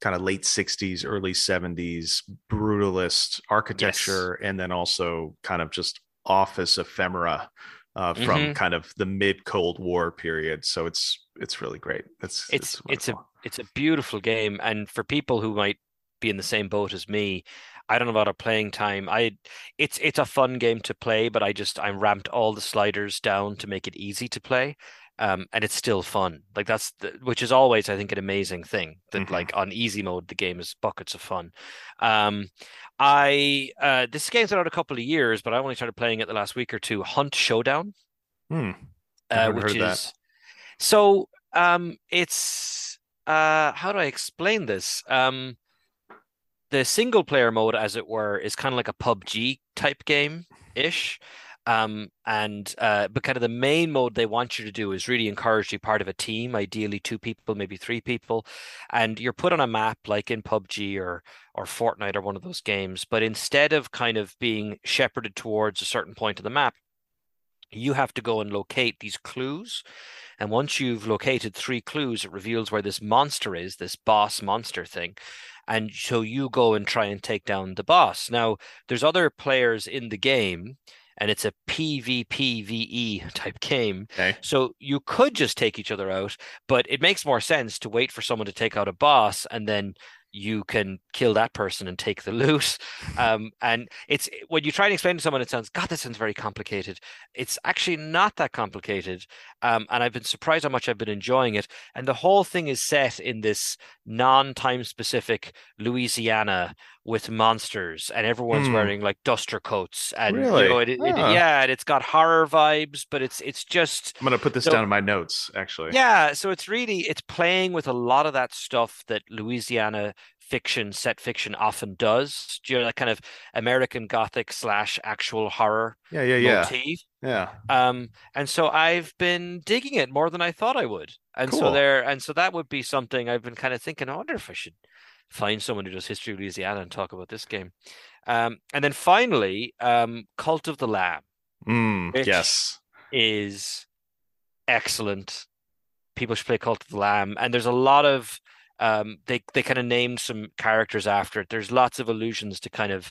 kind of late 60s early 70s brutalist architecture yes. and then also kind of just office ephemera uh, from mm-hmm. kind of the mid cold war period so it's it's really great it's it's it's, it's a it's a beautiful game and for people who might be in the same boat as me I don't know about a playing time. I it's it's a fun game to play, but I just I ramped all the sliders down to make it easy to play. Um, and it's still fun. Like that's the, which is always I think an amazing thing that mm-hmm. like on easy mode the game is buckets of fun. Um, I uh, this game's been out a couple of years, but I only started playing it the last week or two. Hunt Showdown, hmm. uh, which is that. so um, it's uh, how do I explain this? Um, the single player mode, as it were, is kind of like a PUBG type game ish. Um, and uh, but kind of the main mode they want you to do is really encourage you part of a team, ideally two people, maybe three people, and you're put on a map like in PUBG or or Fortnite or one of those games. But instead of kind of being shepherded towards a certain point of the map, you have to go and locate these clues. And once you've located three clues, it reveals where this monster is, this boss monster thing. And so you go and try and take down the boss. Now, there's other players in the game and it's a PvPvE type game. Okay. So you could just take each other out, but it makes more sense to wait for someone to take out a boss and then you can kill that person and take the loot. Um, and it's when you try and explain to someone, it sounds, God, that sounds very complicated. It's actually not that complicated. Um, and I've been surprised how much I've been enjoying it. And the whole thing is set in this non-time specific Louisiana with monsters, and everyone's Hmm. wearing like duster coats, and Really? you know, it, it, Ah. yeah, and it's got horror vibes, but it's it's just I'm gonna put this So- down in my notes. Actually, yeah, so it's really it's playing with a lot of that stuff that Louisiana fiction, set fiction often does. Do You know, that kind of American Gothic slash actual horror yeah, yeah, yeah, motif. yeah. Um, and so I've been digging it more than I thought I would. And so there, and so that would be something I've been kind of thinking. I wonder if I should find someone who does history of Louisiana and talk about this game. Um, and then finally, um, Cult of the Lamb Mm, yes. is excellent. People should play Cult of the Lamb, and there's a lot of um, they they kind of named some characters after it. There's lots of allusions to kind of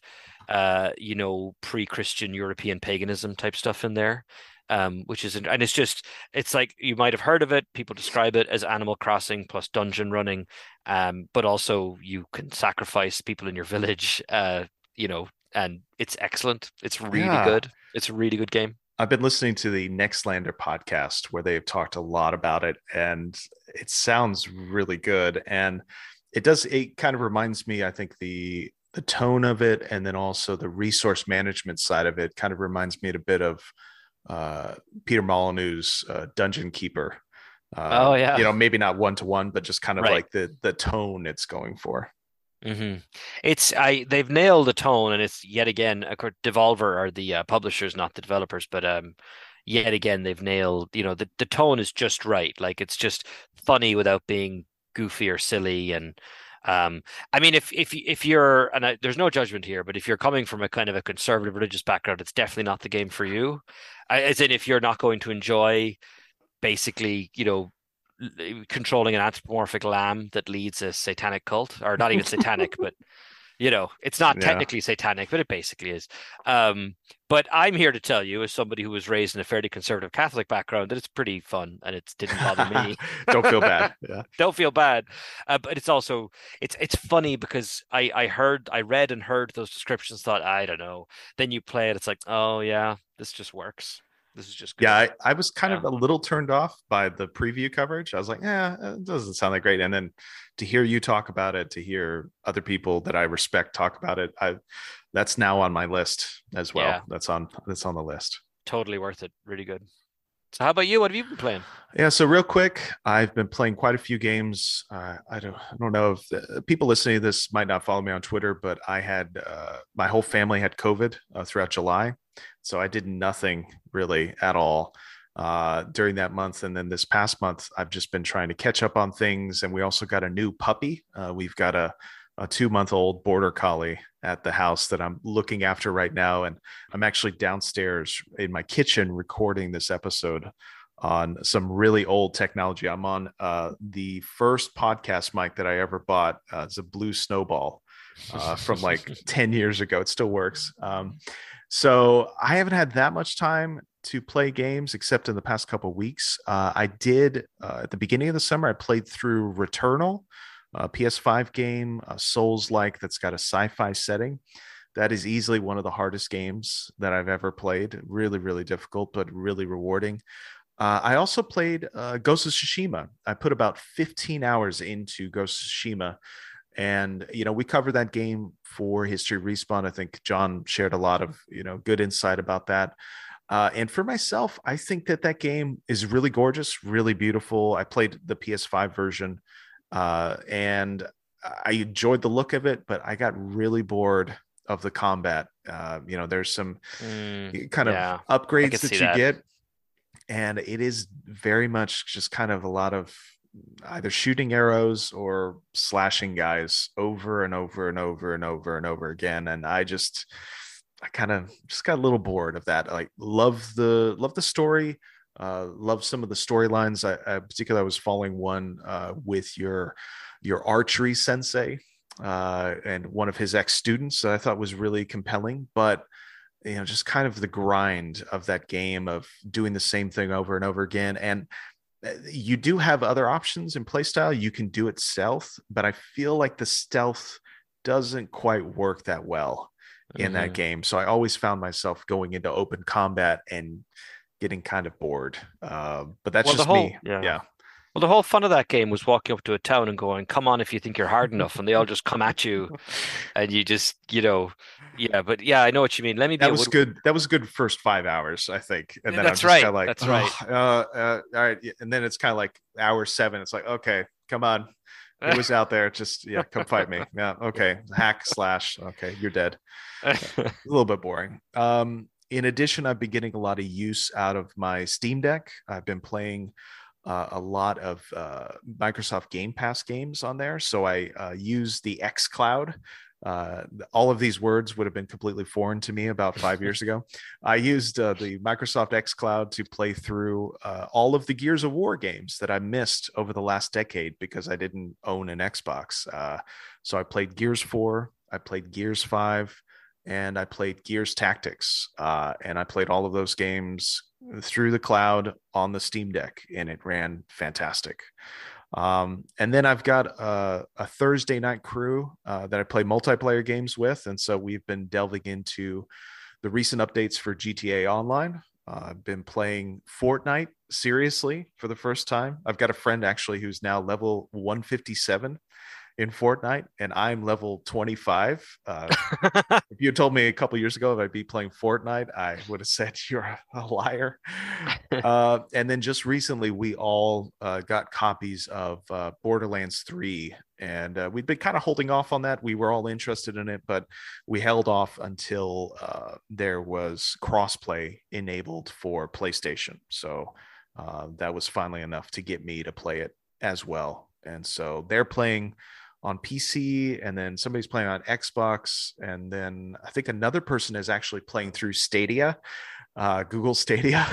uh, you know pre-Christian European paganism type stuff in there, um, which is and it's just it's like you might have heard of it. People describe it as Animal Crossing plus dungeon running, um, but also you can sacrifice people in your village, uh, you know, and it's excellent. It's really Yeah. good. It's a really good game. I've been listening to the Nextlander podcast where they've talked a lot about it, and it sounds really good. And it does. It kind of reminds me. I think the the tone of it, and then also the resource management side of it, kind of reminds me a bit of uh, Peter Molyneux's uh, Dungeon Keeper. Uh, Oh, yeah. you know, maybe not one to one, but just kind of Right. like the the tone it's going for. Mm-hmm. It's I they've nailed the tone, and it's yet again, of course, Devolver are the uh, publishers, not the developers, but um, yet again they've nailed. You know, the the tone is just right. Like it's just funny without being goofy or silly. And um, I mean, if if if you're and I, there's no judgment here, but if you're coming from a kind of a conservative religious background, it's definitely not the game for you. I, as in, if you're not going to enjoy basically, you know. Controlling an anthropomorphic lamb that leads a satanic cult, or not even satanic, but you know it's not Yeah. technically satanic but it basically is um but i'm here to tell you as somebody who was raised in a fairly conservative catholic background that it's pretty fun and it didn't bother me Don't feel bad. Yeah. don't feel bad uh, but it's also it's it's funny because i i heard i read and heard those descriptions thought i don't know then you play it it's like oh yeah this just works this is just good. Yeah, I, I was kind of a little turned off by the preview coverage. I was like, yeah, it doesn't sound that great. And then to hear you talk about it, to hear other people that I respect talk about it, I that's now on my list as well. Yeah. That's on that's on the list. totally worth it really good so how about you what have you been playing Yeah. So real quick, I've been playing quite a few games. Uh, I don't I don't know if the, people listening to this might not follow me on Twitter, but I had uh, my whole family had COVID uh, throughout July, so I did nothing really at all uh, during that month. And then this past month, I've just been trying to catch up on things. And we also got a new puppy. Uh, we've got a a two month old border collie at the house that I'm looking after right now. And I'm actually downstairs in my kitchen recording this episode on some really old technology. I'm on uh, the first podcast mic that I ever bought. Uh, it's a blue snowball uh, from like 10 years ago. It still works. Um, so I haven't had that much time to play games except in the past couple weeks. Uh, I did uh, at the beginning of the summer, I played through Returnal, a PS5 game, a Souls like that's got a sci fi setting. That is easily one of the hardest games that I've ever played. Really, really difficult, but really rewarding. Uh, I also played uh, Ghost of Tsushima. I put about 15 hours into Ghost of Tsushima. And, you know, we covered that game for History Respawn. I think John shared a lot of, you know, good insight about that. Uh, and for myself, I think that that game is really gorgeous, really beautiful. I played the PS5 version uh, and I enjoyed the look of it, but I got really bored of the combat. Uh, you know, there's some Mm, kind of yeah, upgrades that you that. get, and it is very much just kind of a lot of either shooting arrows or slashing guys over and over and over and over and over again. And I just, I kind of just got a little bored of that. Like, love the love the story. Uh, love some of the storylines. I, I particularly I was following one uh, with your your archery sensei uh, and one of his ex students that I thought was really compelling. But you know, just kind of the grind of that game of doing the same thing over and over again. And you do have other options in playstyle. You can do it stealth, but I feel like the stealth doesn't quite work that well in that Mhm. game. So I always found myself going into open combat and getting kind of bored. Uh, but that's Well, just whole- me. yeah. yeah. Well, the whole fun of that game was walking up to a town and going, "Come on, if you think you're hard enough," and they all just come at you, and you just, you know, yeah. But yeah, I know what you mean. Let me That was wood- good. That was a good first five hours, I think. And then That's I'm just right, like, that's right. Uh, uh, all right. And then it's kind of like hour seven. It's like, okay, come on. It was out there. Just yeah, come fight me. Yeah, okay. Hack slash. Okay, you're dead. a little bit boring. Um, in addition, I've been getting a lot of use out of my Steam Deck. I've been playing uh, a lot of uh, Microsoft Game Pass games on there. So I uh, use the xCloud. Uh, all of these words would have been completely foreign to me about five years ago. I used uh, the Microsoft xCloud to play through uh, all of the Gears of War games that I missed over the last decade because I didn't own an Xbox. So I played Gears 4, I played Gears 5, and I played Gears Tactics. And I played all of those games through the cloud on the Steam Deck, and it ran fantastic. Um, and then I've got a, a Thursday night crew uh, that I play multiplayer games with. And so we've been delving into the recent updates for GTA Online. Uh, I've been playing Fortnite seriously for the first time. I've got a friend actually who's now level 157 in Fortnite, and I'm level 25. Uh, if you had told me a couple years ago that I'd be playing Fortnite, I would have said you're a liar. uh, and then just recently, we all uh, got copies of uh, Borderlands 3, and uh, we'd been kind of holding off on that. We were all interested in it, but we held off until uh, there was crossplay enabled for PlayStation. So uh, that was finally enough to get me to play it as well. And so they're playing on PC, and then somebody's playing on Xbox, and then I think another person is actually playing through Stadia, uh, Google Stadia,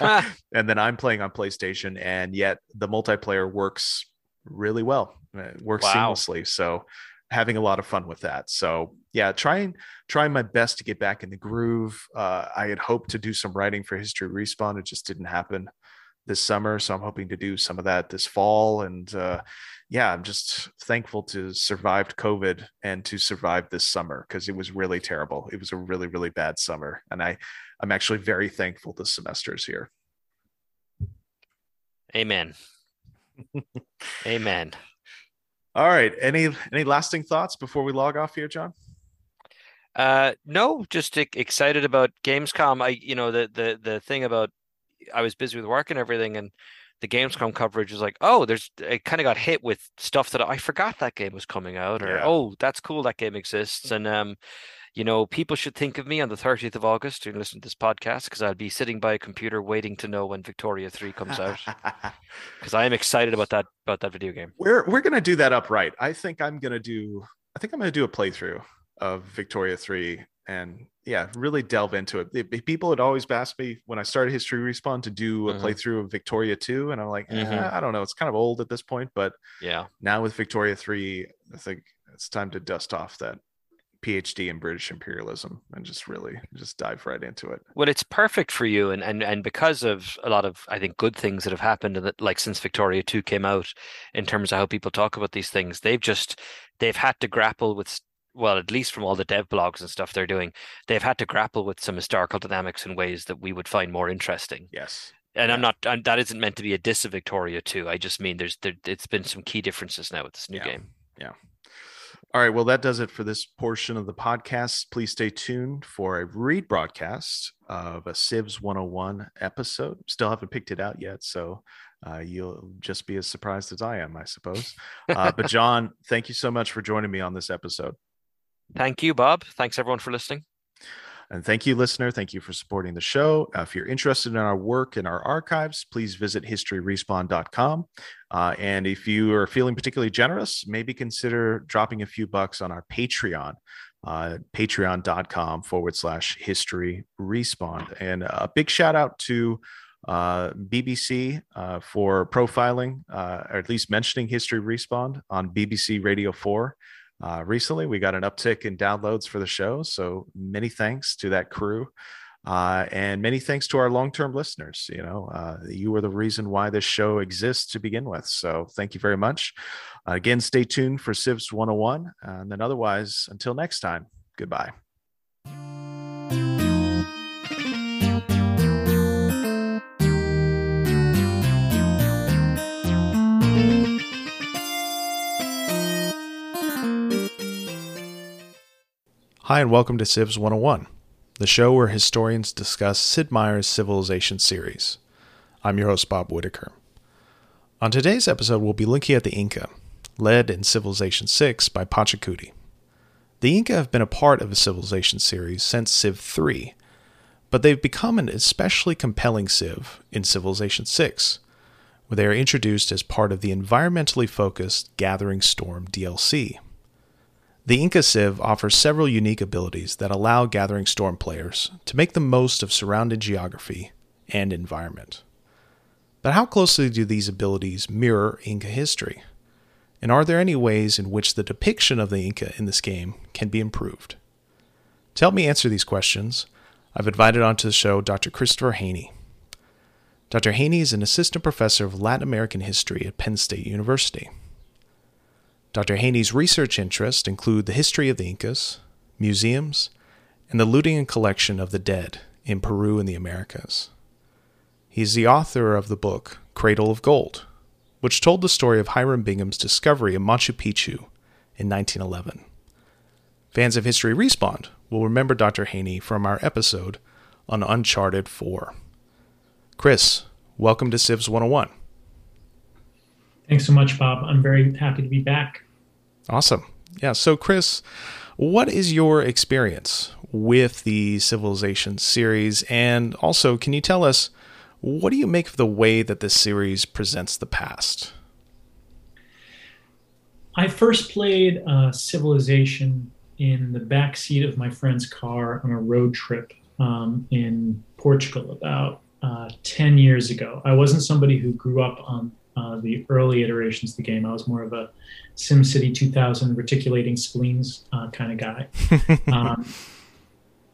and then I'm playing on PlayStation, and yet the multiplayer works really well. It works Wow. seamlessly. So having a lot of fun with that. So yeah, trying trying my best to get back in the groove. Uh, I had hoped to do some writing for History Respawn. It just didn't happen this summer, so I'm hoping to do some of that this fall. And uh, yeah, I'm just thankful to survived COVID and to survive this summer because it was really terrible. It was a really really bad summer, and I I'm actually very thankful this semester is here. Amen. Amen. All right, any any lasting thoughts before we log off here, John? Uh, no, just excited about Gamescom. I, you know, the the the thing about I was busy with work and everything, and the Gamescom coverage was like, oh, there's I kind of got hit with stuff that I forgot that game was coming out, or Yeah. oh, that's cool that game exists, and um, you know, people should think of me on the 30th of August to listen to this podcast because I'll be sitting by a computer waiting to know when Victoria 3 comes out because I am excited about that about that video game. we're we're gonna do that upright. I think I'm gonna do. I think I'm gonna do a playthrough of Victoria Three, and yeah, really delve into it. People had always asked me when I started History Respawn to do a Mhm. playthrough of Victoria Two, and I'm like, eh, Mhm. I don't know, it's kind of old at this point. But Yeah. now with Victoria Three, I think it's time to dust off that PhD in British imperialism and just really just dive right into it. Well, it's perfect for you, and and and because of a lot of I think good things that have happened, that like since Victoria Two came out, in terms of how people talk about these things, they've just they've had to grapple with well, at least from all the dev blogs and stuff they're doing, they've had to grapple with some historical dynamics in ways that we would find more interesting. Yes. And I'm Yeah. not, and that isn't meant to be a diss of Victoria Two. I just mean there's there, it's been some key differences now with this new Yeah. game. Yeah. All right. Well, that does it for this portion of the podcast. Please stay tuned for a read broadcast of a Civs 101 episode. Still haven't picked it out yet. So uh, you'll just be as surprised as I am, I suppose. Uh, but, John, thank you so much for joining me on this episode. Thank you, Bob. Thanks everyone for listening. And thank you, listener. Thank you for supporting the show. Uh, if you're interested in our work and our archives, please visit historyrespawn.com. Uh, and if you are feeling particularly generous, maybe consider dropping a few bucks on our Patreon. Uh, patreon.com forward slash history respawn. And a big shout out to uh, BBC uh, for profiling, uh, or at least mentioning History Respawn on BBC Radio 4 uh, recently. We got an uptick in downloads for the show. So many thanks to that crew. Uh, and many thanks to our long-term listeners. You know, uh, you are the reason why this show exists to begin with. So thank you very much. Uh, again, stay tuned for Civs 101. And then otherwise, until next time, goodbye. Hi, and welcome to Civs 101, the show where historians discuss Sid Meier's Civilization series. I'm your host, Bob Whitaker. On today's episode, we'll be looking at the Inca, led in Civilization 6 by Pachacuti. The Inca have been a part of the Civilization series since Civ 3, but they've become an especially compelling Civ in Civilization 6, where they are introduced as part of the environmentally focused Gathering Storm DLC. The Inca Civ offers several unique abilities that allow Gathering Storm players to make the most of surrounding geography and environment. But how closely do these abilities mirror Inca history? And are there any ways in which the depiction of the Inca in this game can be improved? To help me answer these questions, I've invited onto the show Dr. Christopher Heaney. Dr. Heaney is an assistant professor of Latin American history at Penn State University. Dr. Heaney's research interests include the history of the Incas, museums, and the looting and collection of the dead in Peru and the Americas. He is the author of the book Cradle of Gold, which told the story of Hiram Bingham's discovery of Machu Picchu in 1911. Fans of History Respawn will remember Dr. Heaney from our episode on Uncharted 4. Chris, welcome to Civs 101. Thanks so much, Bob. I'm very happy to be back. Awesome. Yeah. So, Chris, what is your experience with the Civilization series? And also, can you tell us what do you make of the way that this series presents the past? I first played uh, Civilization in the back seat of my friend's car on a road trip um, in Portugal about uh, 10 years ago. I wasn't somebody who grew up on uh, the early iterations of the game. I was more of a SimCity 2000 reticulating spleens uh, kind of guy. um,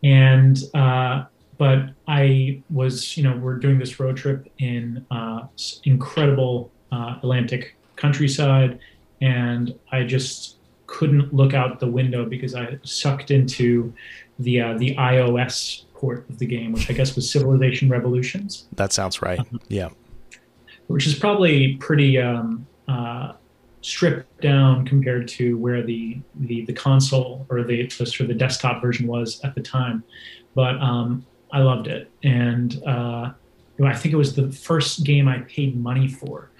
and uh, but I was, you know, we're doing this road trip in uh, incredible uh, Atlantic countryside, and I just couldn't look out the window because I sucked into the uh, the iOS port of the game, which I guess was Civilization Revolutions. That sounds right. Uh-huh. Yeah which is probably pretty um, uh, stripped down compared to where the the, the console or the, the sort of the desktop version was at the time. But um, I loved it, and uh, I think it was the first game I paid money for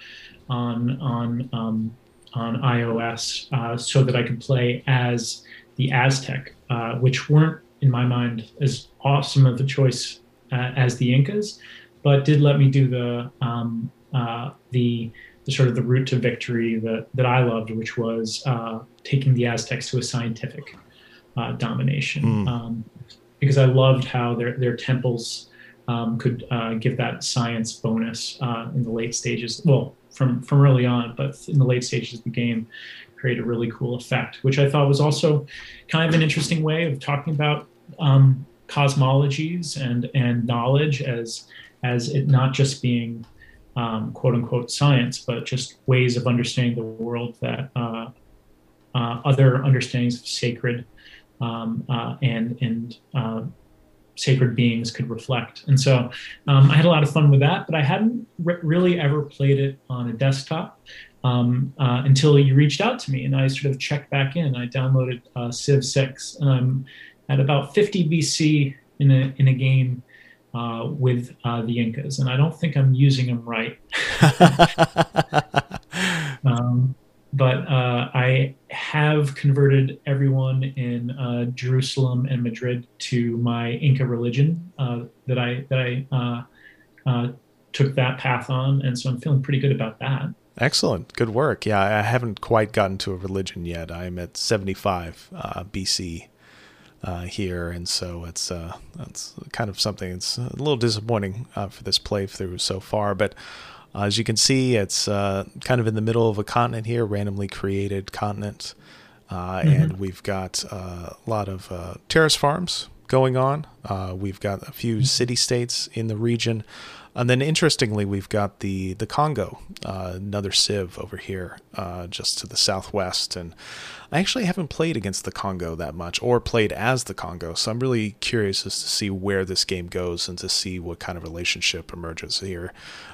on on um, on iOS, uh, so that I could play as the Aztec, uh, which weren't in my mind as awesome of a choice uh, as the Incas, but did let me do the um, uh, the the sort of the route to victory that that I loved, which was uh, taking the Aztecs to a scientific uh, domination, mm. um, because I loved how their their temples um, could uh, give that science bonus uh, in the late stages. Well, from from early on, but in the late stages of the game, create a really cool effect, which I thought was also kind of an interesting way of talking about um, cosmologies and and knowledge as as it not just being um, quote unquote science, but just ways of understanding the world that uh, uh, other understandings of sacred um, uh, and and uh, sacred beings could reflect. And so um, I had a lot of fun with that, but I hadn't re- really ever played it on a desktop. Um, uh, until you reached out to me, and I sort of checked back in. I downloaded uh, Civ 6, and I'm at about 50 BC in a in a game uh, with uh, the Incas, and I don't think I'm using them right. um, but uh, I have converted everyone in uh, Jerusalem and Madrid to my Inca religion uh, that I that I uh, uh, took that path on, and so I'm feeling pretty good about that. Excellent, good work. Yeah, I haven't quite gotten to a religion yet. I'm at 75 uh, here, and so it's it's kind of something. It's a little disappointing for this playthrough so far, but. Uh, as you can see, it's uh, kind of in the middle of a continent here, randomly created continent. Uh, mm-hmm. And we've got uh, a lot of uh, terrace farms going on. Uh, we've got a few mm-hmm. city states in the region. And then, interestingly, we've got the the Congo, uh, another civ over here, uh, just to the southwest. And I actually haven't played against the Congo that much, or played as the Congo. So I'm really curious as to see where this game goes and to see what kind of relationship emerges here.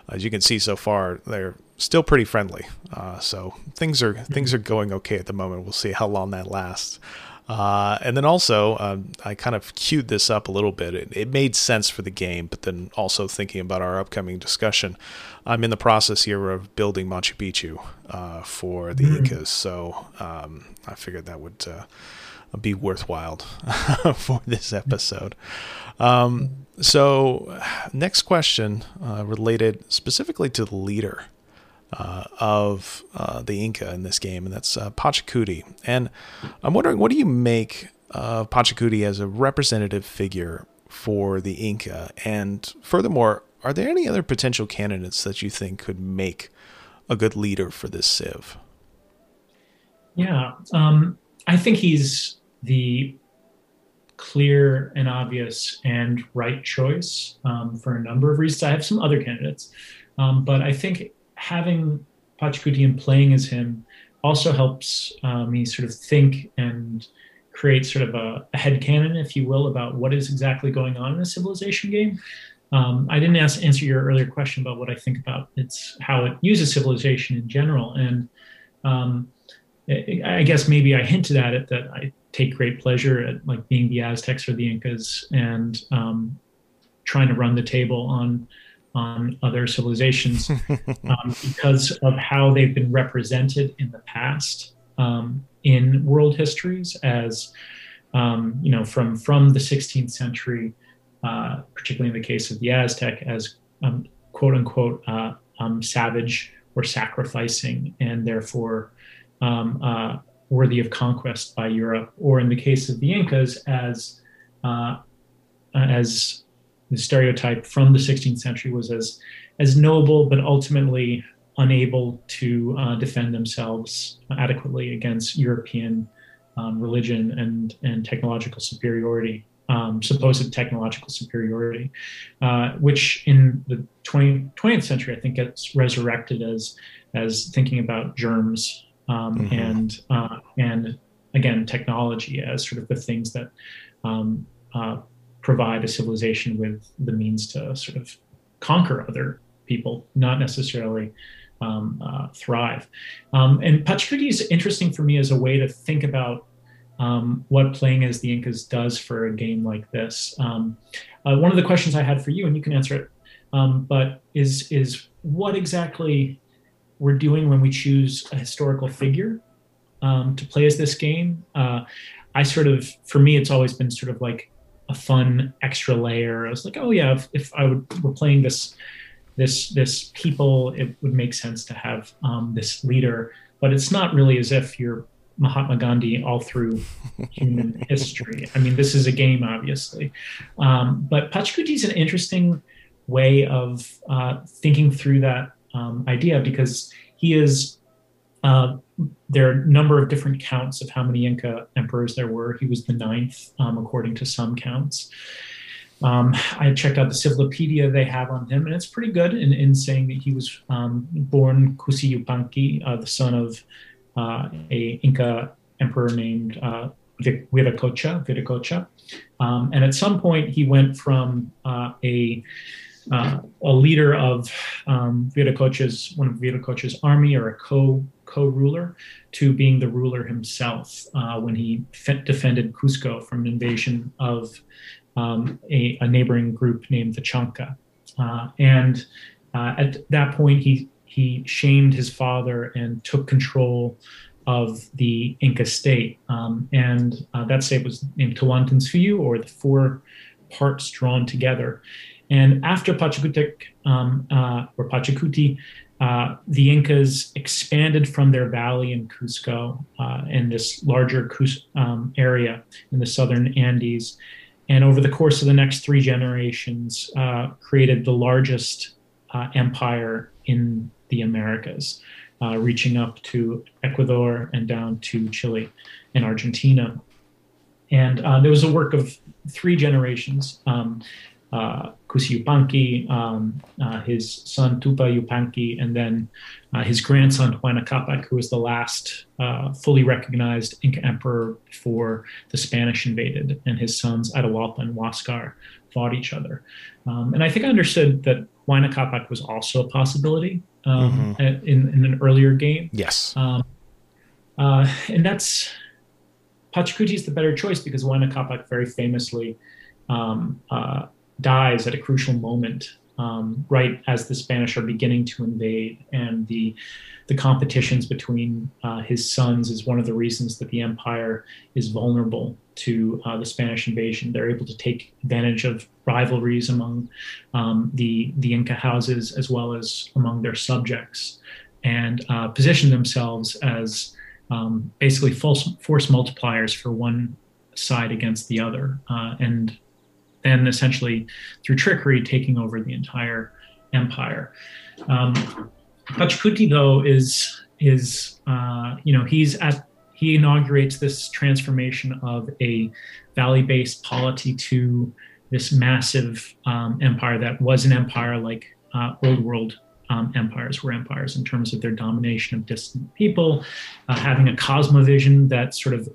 As you can see so far, they're still pretty friendly. Uh, so things are things are going okay at the moment. We'll see how long that lasts. Uh, and then also, um, I kind of queued this up a little bit. It, it, made sense for the game, but then also thinking about our upcoming discussion, I'm in the process here of building Machu Picchu uh, for the mm. Incas. So um, I figured that would uh, be worthwhile for this episode. Um, so, next question uh, related specifically to the leader uh, of uh, the Inca in this game, and that's uh, Pachacuti. And I'm wondering, what do you make of Pachacuti as a representative figure for the Inca? And furthermore, are there any other potential candidates that you think could make a good leader for this Civ? Yeah, um, I think he's the clear and obvious and right choice um, for a number of reasons. I have some other candidates, um, but I think having Pachacutian playing as him also helps uh, me sort of think and create sort of a, a head canon, if you will, about what is exactly going on in a civilization game. Um, I didn't ask, answer your earlier question about what I think about its how it uses civilization in general, and um, I guess maybe I hinted at it that I take great pleasure at like being the Aztecs or the Incas and um, trying to run the table on on other civilizations um, because of how they've been represented in the past um, in world histories as um, you know from from the 16th century uh, particularly in the case of the aztec as um, quote unquote uh, um, savage or sacrificing and therefore um, uh, worthy of conquest by europe or in the case of the incas as uh, as the stereotype from the 16th century was as as noble, but ultimately unable to uh, defend themselves adequately against European um, religion and and technological superiority, um, supposed technological superiority, uh, which in the 20, 20th century I think gets resurrected as as thinking about germs um, mm-hmm. and uh, and again technology as sort of the things that um, uh, provide a civilization with the means to sort of conquer other people, not necessarily um, uh, thrive. Um, and Pachacuti is interesting for me as a way to think about um, what playing as the Incas does for a game like this. Um, uh, one of the questions I had for you, and you can answer it, um, but is is what exactly we're doing when we choose a historical figure um, to play as this game. Uh, I sort of, for me, it's always been sort of like a fun extra layer. I was like, oh yeah, if, if I would, were playing this this this people, it would make sense to have um, this leader. But it's not really as if you're Mahatma Gandhi all through human history. I mean, this is a game, obviously. Um, but Pachacuti is an interesting way of uh, thinking through that um, idea because he is uh, there are a number of different counts of how many Inca emperors there were. He was the ninth, um, according to some counts. Um, I checked out the Civilopedia they have on him, and it's pretty good in, in saying that he was um, born Kusi Yupanqui, uh, the son of uh, a Inca emperor named uh, Viracocha. Viracocha. Um, and at some point, he went from uh, a uh, a leader of um, Viracocha's one of Viracocha's army or a co co-ruler to being the ruler himself uh, when he fe- defended Cusco from an invasion of um, a, a, neighboring group named the Chanca. Uh, and uh, at that point, he he shamed his father and took control of the Inca state. Um, and uh, that state was named Tawantinsuyu, or the four parts drawn together. And after Pachakutik, um, uh, or Pachacuti, uh, the Incas expanded from their valley in Cusco uh, in this larger Cus- um, area in the southern Andes. And over the course of the next three generations, uh, created the largest uh, empire in the Americas, uh, reaching up to Ecuador and down to Chile and Argentina. And uh, there was a work of three generations. Um, uh, Kusi Yupanqui, um, uh, his son Tupa Yupanqui, and then uh, his grandson Huayna Capac, who was the last uh, fully recognized Inca emperor before the Spanish invaded, and his sons Atahualpa and Huascar fought each other. Um, and I think I understood that Huayna Capac was also a possibility um, mm-hmm. in, in, an earlier game. Yes. Um, uh, and that's Pachacuti is the better choice because Huayna Capac very famously um, uh, dies at a crucial moment um, right as the Spanish are beginning to invade, and the the competitions between uh, his sons is one of the reasons that the empire is vulnerable to uh, the Spanish invasion. They're able to take advantage of rivalries among um, the the Inca houses as well as among their subjects, and uh, position themselves as um, basically force, multipliers for one side against the other, uh, and then essentially through trickery taking over the entire empire. Um, though, is is uh, you know he's at he inaugurates this transformation of a valley-based polity to this massive um, empire that was an empire like uh, old world um, empires were empires in terms of their domination of distant people, uh, having a cosmovision that sort of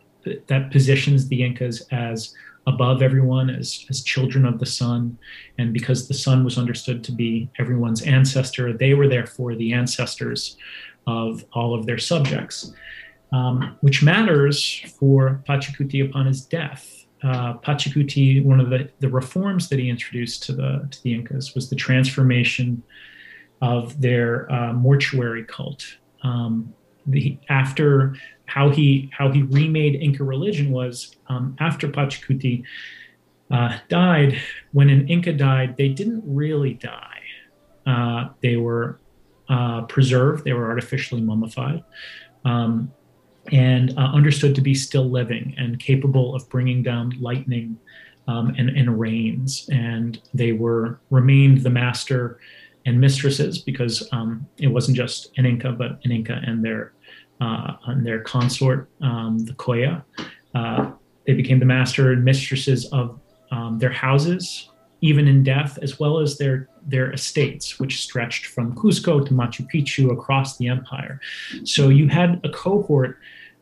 that positions the Incas as above everyone as, as children of the sun. And because the sun was understood to be everyone's ancestor, they were therefore the ancestors of all of their subjects, um, which matters for Pachacuti upon his death. Uh, Pachacuti, one of the, the reforms that he introduced to the, to the Incas was the transformation of their uh, mortuary cult. Um, the, after how he how he remade Inca religion was um, after Pachacuti uh, died. When an Inca died, they didn't really die. Uh, they were uh, preserved. They were artificially mummified. Um, and uh, understood to be still living and capable of bringing down lightning um, and, and rains. And they were remained the master and mistresses because um, it wasn't just an Inca, but an Inca and their and their consort, um, the Coya. Uh, they became the master and mistresses of um, their houses, even in death, as well as their their estates, which stretched from Cusco to Machu Picchu across the empire. So you had a cohort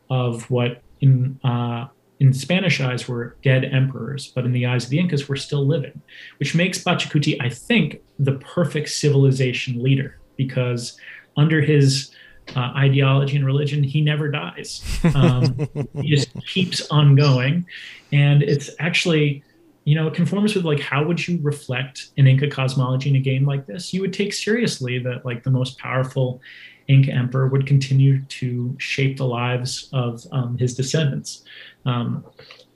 of what in uh, in Spanish eyes were dead emperors, but in the eyes of the Incas were still living, which makes Pachacuti, I think, the perfect civilization leader because under his uh, ideology and religion, he never dies. Um, he just keeps on going, and it's actually, you know, it conforms with like how would you reflect an Inca cosmology in a game like this? You would take seriously that like the most powerful Inca emperor would continue to shape the lives of um, his descendants. Um,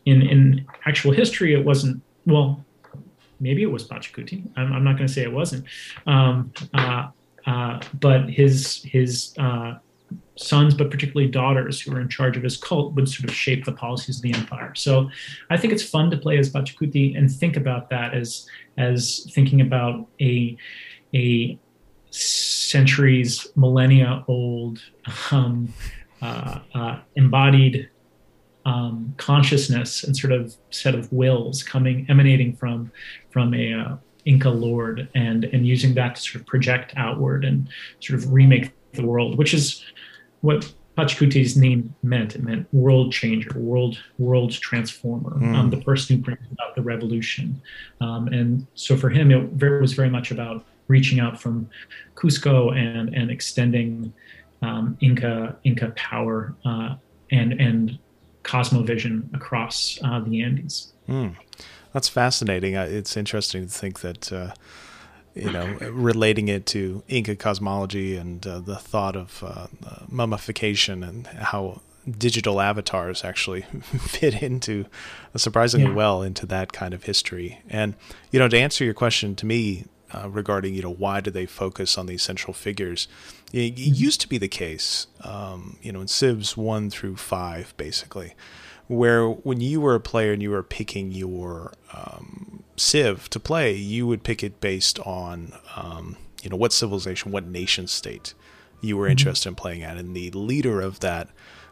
in in actual history, it wasn't well. Maybe it was Pachacuti. I'm, I'm not going to say it wasn't. Um, uh, uh, but his his uh, sons, but particularly daughters who were in charge of his cult, would sort of shape the policies of the empire. So I think it's fun to play as Pachacuti and think about that as as thinking about a a centuries, millennia old, um, uh, uh, embodied um, consciousness and sort of set of wills coming emanating from from a uh, Inca lord and and using that to sort of project outward and sort of remake the world, which is what Pachacuti's name meant. It meant world changer, world world transformer, mm. um, the person who brings about the revolution. Um, and so for him, it very, was very much about reaching out from Cusco and and extending um, Inca Inca power uh, and and cosmovision across uh, the Andes. Mm. That's fascinating. It's interesting to think that uh, you know, relating it to Inca cosmology and uh, the thought of uh, mummification and how digital avatars actually fit into surprisingly yeah. well into that kind of history. And you know, to answer your question to me uh, regarding you know why do they focus on these central figures, it, it used to be the case, um, you know, in Civs one through five, basically, where when you were a player and you were picking your um, Civ to play, you would pick it based on um, you know what civilization, what nation state you were mm-hmm. interested in playing at, and the leader of that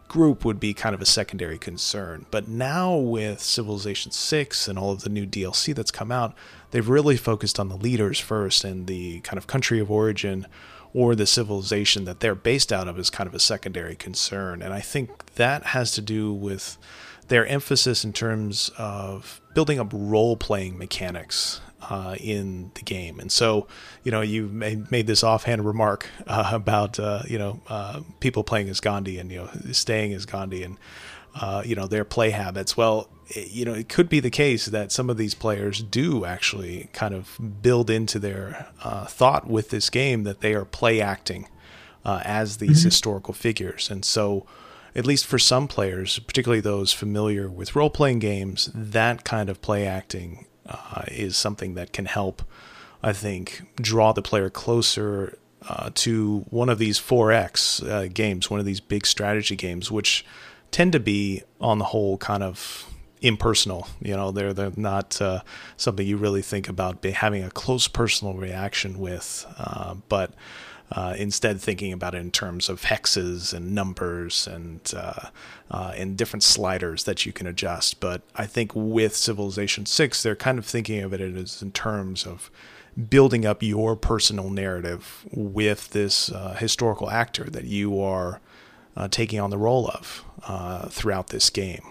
group would be kind of a secondary concern. But now with Civilization 6 and all of the new DLC that's come out, they've really focused on the leaders first and the kind of country of origin or the civilization that they're based out of is kind of a secondary concern. And I think that has to do with their emphasis in terms of building up role playing mechanics uh, in the game. And so, you know, you made, made this offhand remark uh, about, uh, you know, uh, people playing as Gandhi and, you know, staying as Gandhi and, uh, you know, their play habits. Well, it, you know, it could be the case that some of these players do actually kind of build into their uh, thought with this game that they are play acting as these mm-hmm. historical figures. And so, at least for some players, particularly those familiar with role playing games, that kind of play acting uh, is something that can help, I think, draw the player closer uh, to one of these 4X uh, games, one of these big strategy games, which tend to be, on the whole, kind of impersonal. You know, they're they're not uh, something you really think about having a close personal reaction with, uh, but uh, instead thinking about it in terms of hexes and numbers and uh, uh, and different sliders that you can adjust. But I think with Civilization Six, they're kind of thinking of it as in terms of building up your personal narrative with this uh, historical actor that you are uh, taking on the role of uh, throughout this game.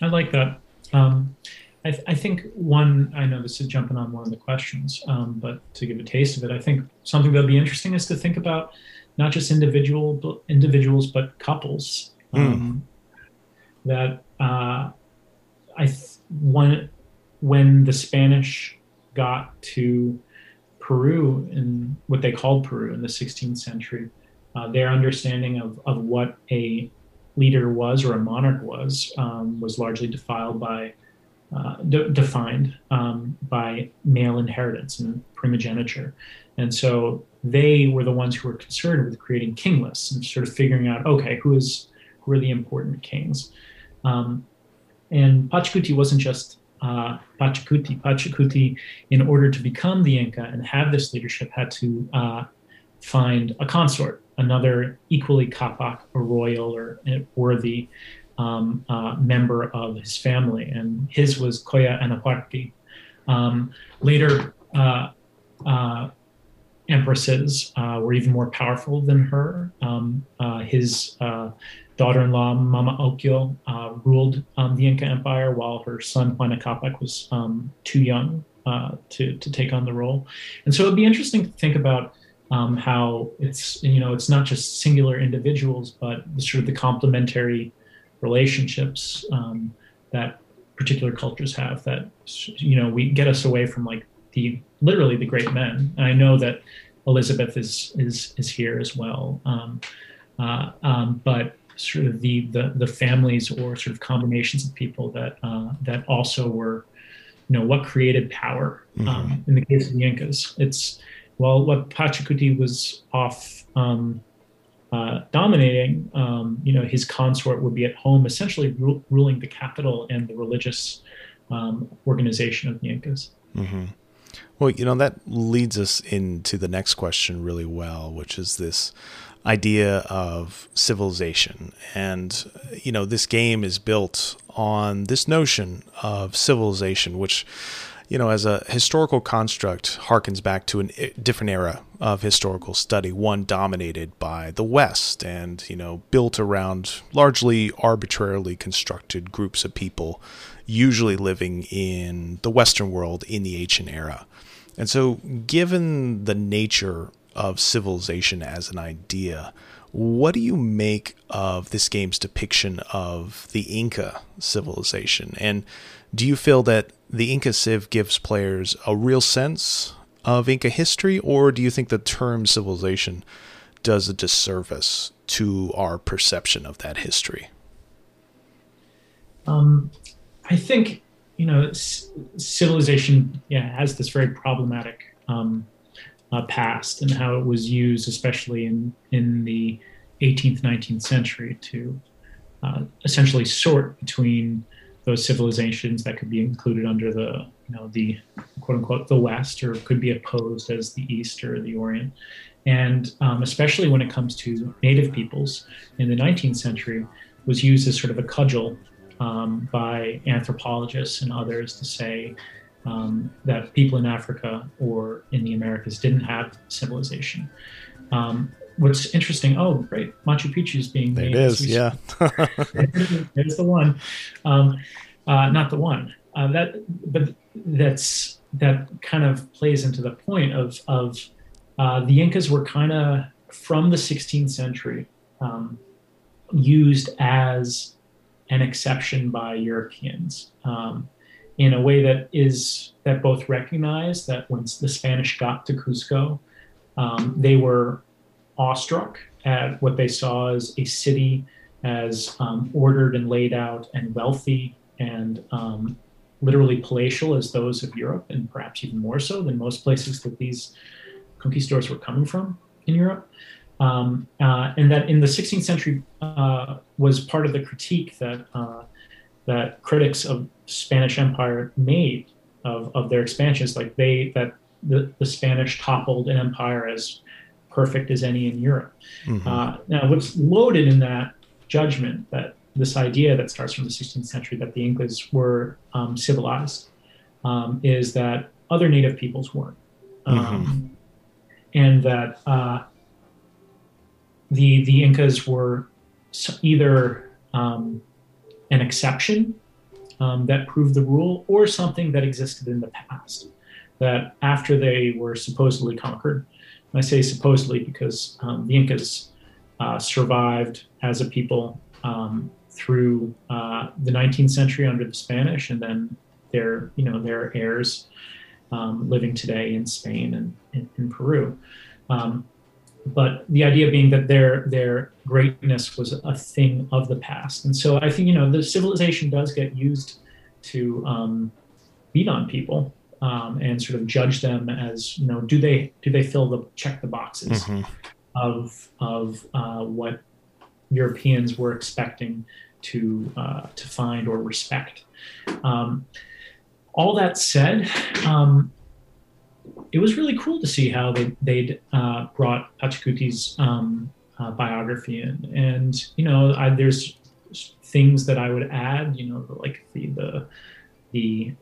I like that. Um, I, th- I, think one, I know this is jumping on one of the questions, um, but to give a taste of it, I think something that'd be interesting is to think about not just individual individuals, but couples. Mm. Um, that uh, I th- when when the Spanish got to Peru in what they called Peru in the 16th century, uh, their understanding of, of what a leader was or a monarch was um, was largely defiled by uh, de- defined um, by male inheritance and primogeniture. And so they were the ones who were concerned with creating king lists and sort of figuring out, okay, who is who are the important kings. Um, and Pachacuti wasn't just uh, Pachacuti. Pachacuti, in order to become the Inca and have this leadership, had to uh, find a consort, another equally kapak or royal or worthy um, uh, member of his family, and his was Koya Anahuac. Um, later, uh, uh, empresses uh, were even more powerful than her. Um, uh, his uh, daughter-in-law, Mama Ocllo, ruled um, the Inca Empire, while her son Huayna Capac was um, too young to to take on the role. And so it'd be interesting to think about. Um, how it's you know it's not just singular individuals, but sort of the complementary relationships um, that particular cultures have that you know we get us away from like the literally the great men. And i know that elizabeth is is is here as well. Um, uh, um, but sort of the, the the families or sort of combinations of people that uh, that also were you know what created power mm-hmm. Um, in the case of the incas. It's well what pachacuti was off um, uh, dominating, um, you know, his consort would be at home, essentially ru- ruling the capital and the religious um, organization of the Incas. Mm-hmm. Well, you know, that leads us into the next question really well, which is this idea of civilization. And, you know, this game is built on this notion of civilization, which you know, as a historical construct, harkens back to a eh, different era of historical study, one dominated by the West and, you know, built around largely arbitrarily constructed groups of people, usually living in the Western world in the ancient era. And so, given the nature of civilization as an idea. What do you make of this game's depiction of the Inca civilization? And do you feel that the Inca Civ gives players a real sense of Inca history, or do you think the term civilization does a disservice to our perception of that history? Um, I think you know c- civilization, yeah, has this very problematic um, uh, past and how it was used, especially in in the 18th, 19th century, to uh, essentially sort between those civilizations that could be included under the you know the quote unquote the West, or could be opposed as the East or the Orient, and um, especially when it comes to native peoples in the 19th century, was used as sort of a cudgel um, by anthropologists and others to say um, that people in Africa or in the Americas didn't have civilization. Um, what's interesting, oh, great, Machu Picchu is being made. It is, yeah. there's the one. Um, uh, not the one. Uh, that, but that's that kind of plays into the point of of uh, the Incas were kind of from the 16th century um, used as an exception by Europeans. Um, in a way that is that both recognize that when the Spanish got to Cusco, um, they were awestruck at what they saw as a city as um, ordered and laid out and wealthy and um, literally palatial as those of Europe, and perhaps even more so than most places that these conquistadors were coming from in Europe. Um, uh, and that in the 16th century uh, was part of the critique that uh, that critics of Spanish Empire made of, of their expansions, like they that the, the Spanish toppled an empire as perfect as any in Europe. Mm-hmm. Uh, now, what's loaded in that judgment, that this idea that starts from the 16th century that the Incas were um, civilized, um, is that other native peoples weren't, um, mm-hmm. and that uh, the the Incas were either um, an exception um, that proved the rule or something that existed in the past. That after they were supposedly conquered, I say supposedly because um, the Incas uh, survived as a people um, through uh, the 19th century under the Spanish, and then their you know their heirs um, living today in Spain and in, in Peru. Um, but the idea being that their their greatness was a thing of the past, and so I think you know the civilization does get used to um, beat on people um, and sort of judge them as you know do they do they fill the check the boxes mm-hmm. of of uh, what Europeans were expecting to uh, to find or respect. Um, all that said, um, it was really cool to see how they they'd uh, brought Pachacuti's um, uh, biography in, and you know, I, there's things that I would add, you know, like the the the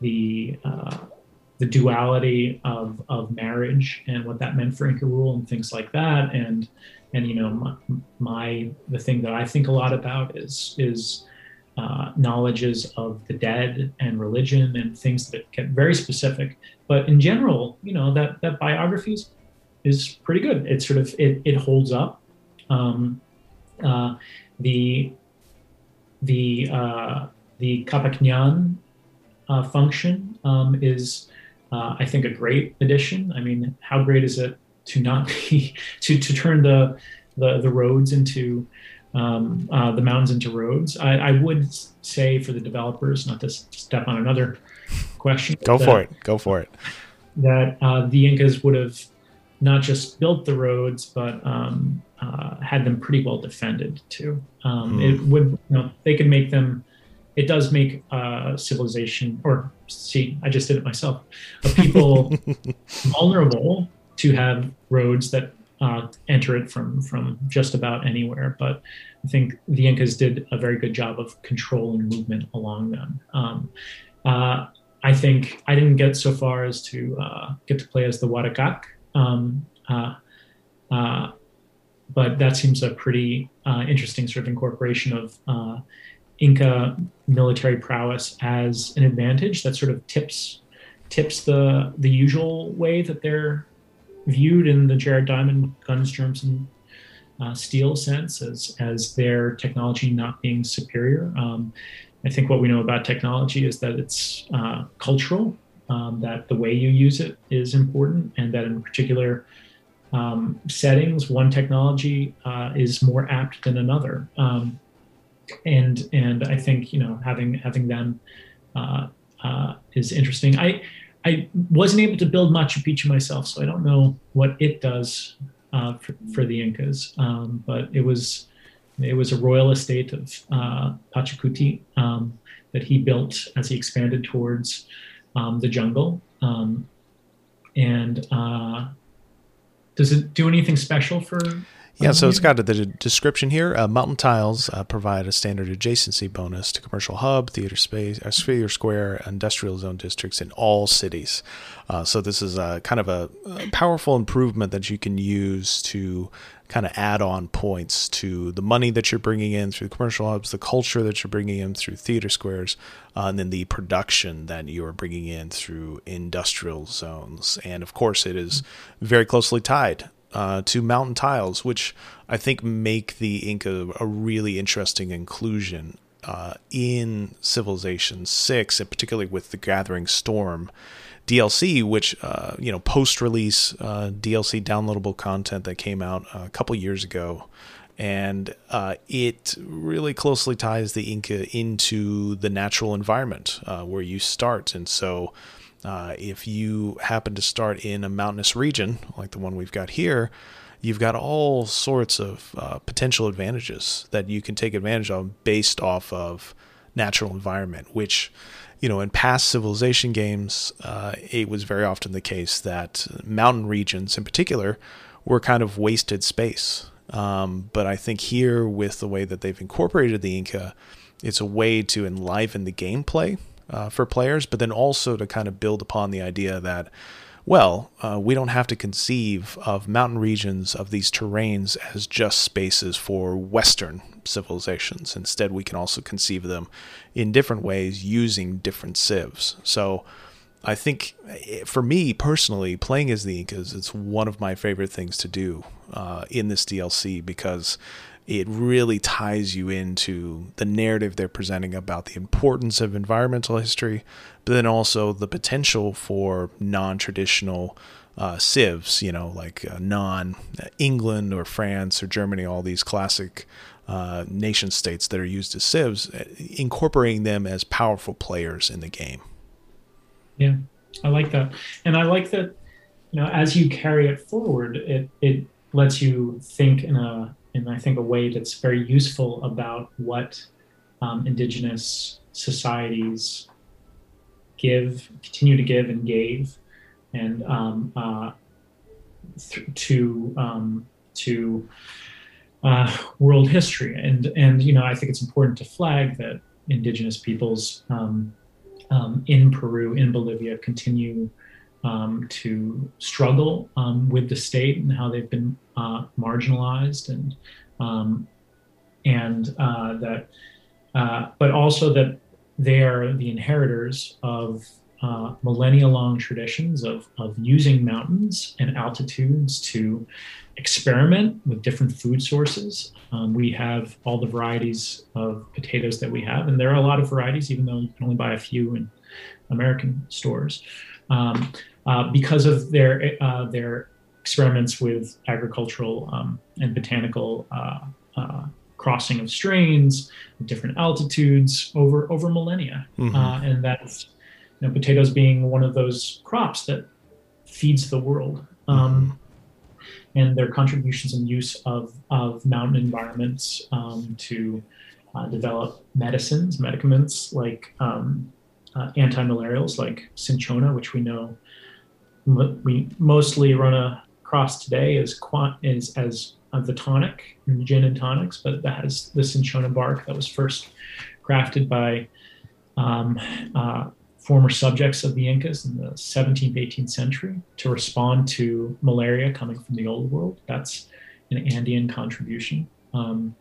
the uh, the duality of of marriage and what that meant for Inca rule and things like that, and and you know, my, my the thing that I think a lot about is is uh, knowledges of the dead and religion and things that get very specific. But in general, you know, that that biography is, is pretty good. It sort of it, it holds up. Um, uh, the the uh, the Qhapaq Ñan uh, function um, is, uh, I think, a great addition. I mean, how great is it to not be to to turn the the, the roads into um, uh, the mountains into roads. I, I, would say for the developers, not to step on another question. Go for it. Go for it. That uh, the Incas would have not just built the roads, but um, uh, had them pretty well defended too. Um, mm. It would, you know, they could make them. It does make uh, civilization, or see, I just did it myself. A people vulnerable to have roads that uh, enter it from from just about anywhere. But I think the Incas did a very good job of controlling movement along them. Um, uh, I think I didn't get so far as to uh, get to play as the Warak'aq, um, uh, uh, but that seems a pretty uh, interesting sort of incorporation of Inca military prowess as an advantage that sort of tips tips the the usual way that they're viewed in the Jared Diamond guns, germs, and uh, steel sense as as their technology not being superior. Um, I think what we know about technology is that it's uh, cultural, um, that the way you use it is important, and that in particular um, settings, one technology uh, is more apt than another. Um, and and I think you know having having them uh, uh, is interesting. I I wasn't able to build Machu Picchu myself, so I don't know what it does uh, for, for, the Incas. Um, but it was it was a royal estate of uh, Pachacuti um, that he built as he expanded towards um, the jungle. Um, and uh, does it do anything special for yeah, so it's got the description here. Uh, mountain tiles uh, provide a standard adjacency bonus to commercial hub, theater space, uh, sphere square, industrial zone districts in all cities. Uh, so this is a kind of a, a, powerful improvement that you can use to kind of add on points to the money that you're bringing in through commercial hubs, the culture that you're bringing in through theater squares, uh, and then the production that you are bringing in through industrial zones. And of course, it is very closely tied uh, to mountain tiles, which I think make the Inca a really interesting inclusion uh, in Civilization 6, and particularly with the Gathering Storm DLC, which, uh, you know, post release uh, DLC downloadable content that came out a couple years ago. And uh, it really closely ties the Inca into the natural environment uh, where you start. And so uh, if you happen to start in a mountainous region like the one we've got here, you've got all sorts of uh, potential advantages that you can take advantage of based off of natural environment, which you know, in past civilization games, uh, it was very often the case that mountain regions, in particular, were kind of wasted space. Um, but I think here, with the way that they've incorporated the Inca, it's a way to enliven the gameplay uh, for players, but then also to kind of build upon the idea that, well, uh, we don't have to conceive of mountain regions of these terrains as just spaces for Western civilizations. Instead, we can also conceive of them in different ways using different civs. So, I think eh, for me personally, playing as the Incas, it's one of my favorite things to do uh, in this DLC because it really ties you into the narrative they're presenting about the importance of environmental history, but then also the potential for non traditional uh, civs, you know, like uh, non England or France or Germany, all these classic uh, nation states that are used as civs, uh, incorporating them as powerful players in the game. Yeah, I like that. And I like that, you know, as you carry it forward, it, it lets you think in a in I think a way that's very useful about what um, indigenous societies give, continue to give, and gave, and um, uh, th- to um, to uh, world history. And and you know I think it's important to flag that indigenous peoples um, um, in Peru, in Bolivia, continue um, to struggle um, with the state and how they've been uh, marginalized and um, and uh, that, uh, but also that they are the inheritors of uh, millennia long traditions of, of using mountains and altitudes to experiment with different food sources. Um, we have all the varieties of potatoes that we have, and there are a lot of varieties, even though you can only buy a few in American stores. Um, uh, because of their uh, their experiments with agricultural um, and botanical uh, uh, crossing of strains, different altitudes over over millennia, mm-hmm. Uh, and that's you know, potatoes being one of those crops that feeds the world. Um, mm-hmm. And their contributions and use of, of mountain environments um, to uh, develop medicines, medicaments like um, uh, anti-malarials like cinchona, which we know we mostly run across today as quant is as uh, the tonic gin and tonics, but that has the cinchona bark that was first crafted by um, uh, former subjects of the Incas in the 17th, 18th century to respond to malaria coming from the old world. That's an Andean contribution. Um,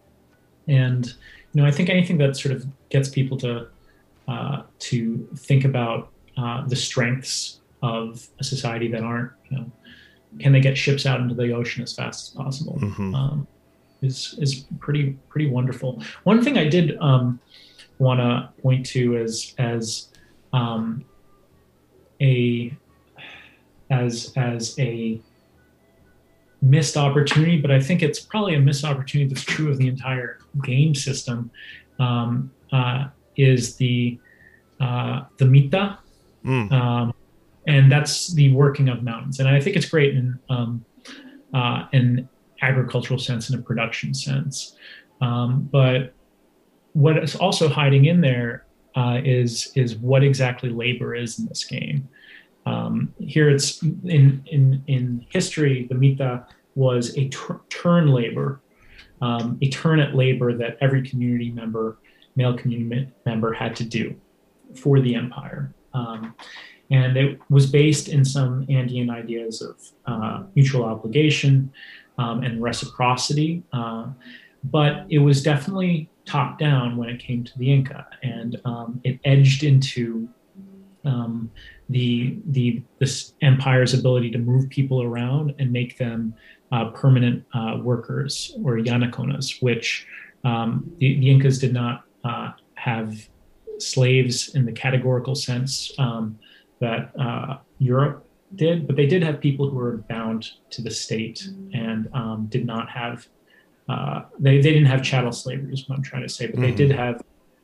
and you know, I think anything that sort of gets people to uh, to think about uh, the strengths of a society that aren't you know can they get ships out into the ocean as fast as possible? Mhm. Um, is is pretty pretty wonderful. One thing I did um, want to point to as as um, a as as a missed opportunity, but I think it's probably a missed opportunity that's true of the entire game system. Um, uh, is the uh, the mita, Mm. um, and that's the working of mountains. And I think it's great in um, uh, an agricultural sense and a production sense. Um, but what is also hiding in there uh, is is what exactly labor is in this game. Um, here, it's in in in history, the mita was a tur- turn labor, um, a turn at labor that every community member, male community member, had to do for the empire. And it was based in some Andean ideas of uh, mutual obligation um, and reciprocity, uh, but it was definitely top down when it came to the Inca, and um, it edged into um, the the this empire's ability to move people around and make them uh, permanent uh, workers or yanaconas, which um, the, the Incas did not uh, have slaves in the categorical sense um, that uh, Europe did, but they did have people who were bound to the state and um, did not have. Uh, they, they didn't have chattel slavery, is what I'm trying to say, but they Mhm. did have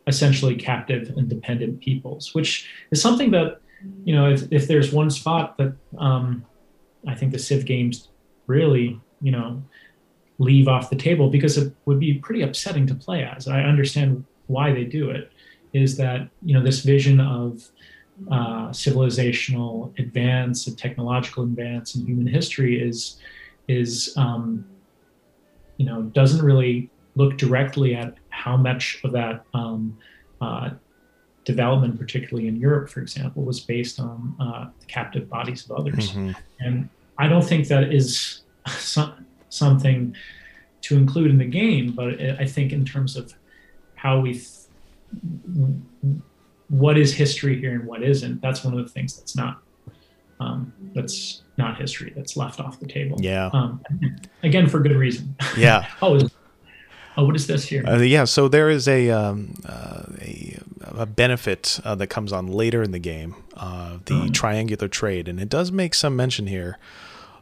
essentially captive and dependent peoples, which is something that, you know, if, if there's one spot that um, I think the Civ games really, you know, leave off the table because it would be pretty upsetting to play as. I understand why they do it, is that, you know, this vision of uh, civilizational advance and technological advance in human history is is um, you know doesn't really look directly at how much of that um, uh, development, particularly in Europe, for example, was based on uh, the captive bodies of others. Mhm. And I don't think that is some, something to include in the game, but I think in terms of how we, th- what is history here and what isn't, that's one of the things that's not, um, that's not history. That's left off the table. Yeah. Um, again, for good reason. Yeah. oh, is, oh, what is this here? Uh, yeah, so there is a um, uh, a, a benefit uh, that comes on later in the game, uh, the Oh. triangular trade, and it does make some mention here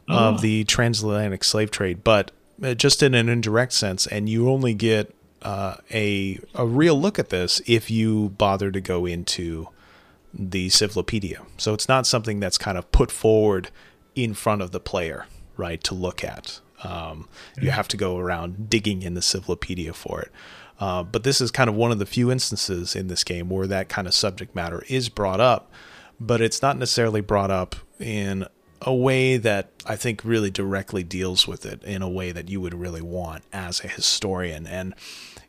Oh. of the transatlantic slave trade, but uh, just in an indirect sense, and you only get uh, a a real look at this if you bother to go into the Civilopedia. So it's not something that's kind of put forward in front of the player, right, to look at. Um, you have to go around digging in the Civilopedia for it. Uh, but this is kind of one of the few instances in this game where that kind of subject matter is brought up, but it's not necessarily brought up in a way that I think really directly deals with it in a way that you would really want as a historian. And,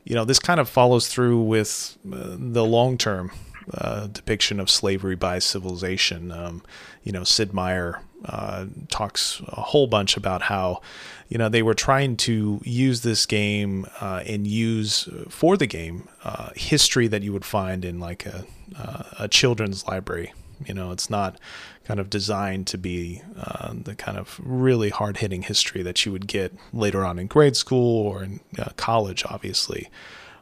you know, this kind of follows through with uh, the long term uh, depiction of slavery by civilization. Um, you know, Sid Meier uh, talks a whole bunch about how, you know, they were trying to use this game uh, and use for the game uh, history that you would find in like a, uh, a children's library. You know, it's not kind of designed to be uh, the kind of really hard hitting history that you would get later on in grade school or in uh, college, obviously.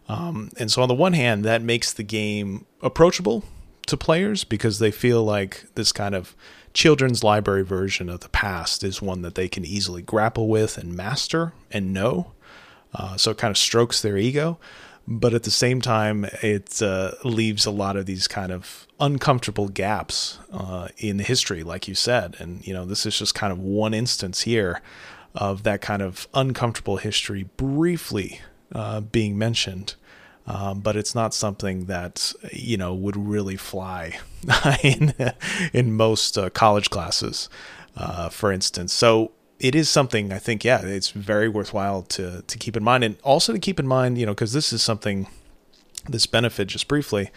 Um, and so, on the one hand, that makes the game approachable to players because they feel like this kind of children's library version of the past is one that they can easily grapple with and master and know. Uh, so, it kind of strokes their ego. But at the same time, it uh, leaves a lot of these kind of uncomfortable gaps uh, in history, like you said. And, you know, this is just kind of one instance here of that kind of uncomfortable history briefly uh, being mentioned. Um, but it's not something that you know would really fly in in most uh, college classes, uh, for instance. So it is something I think, yeah, it's very worthwhile to to keep in mind, and also to keep in mind, you know, because this is something this benefit just briefly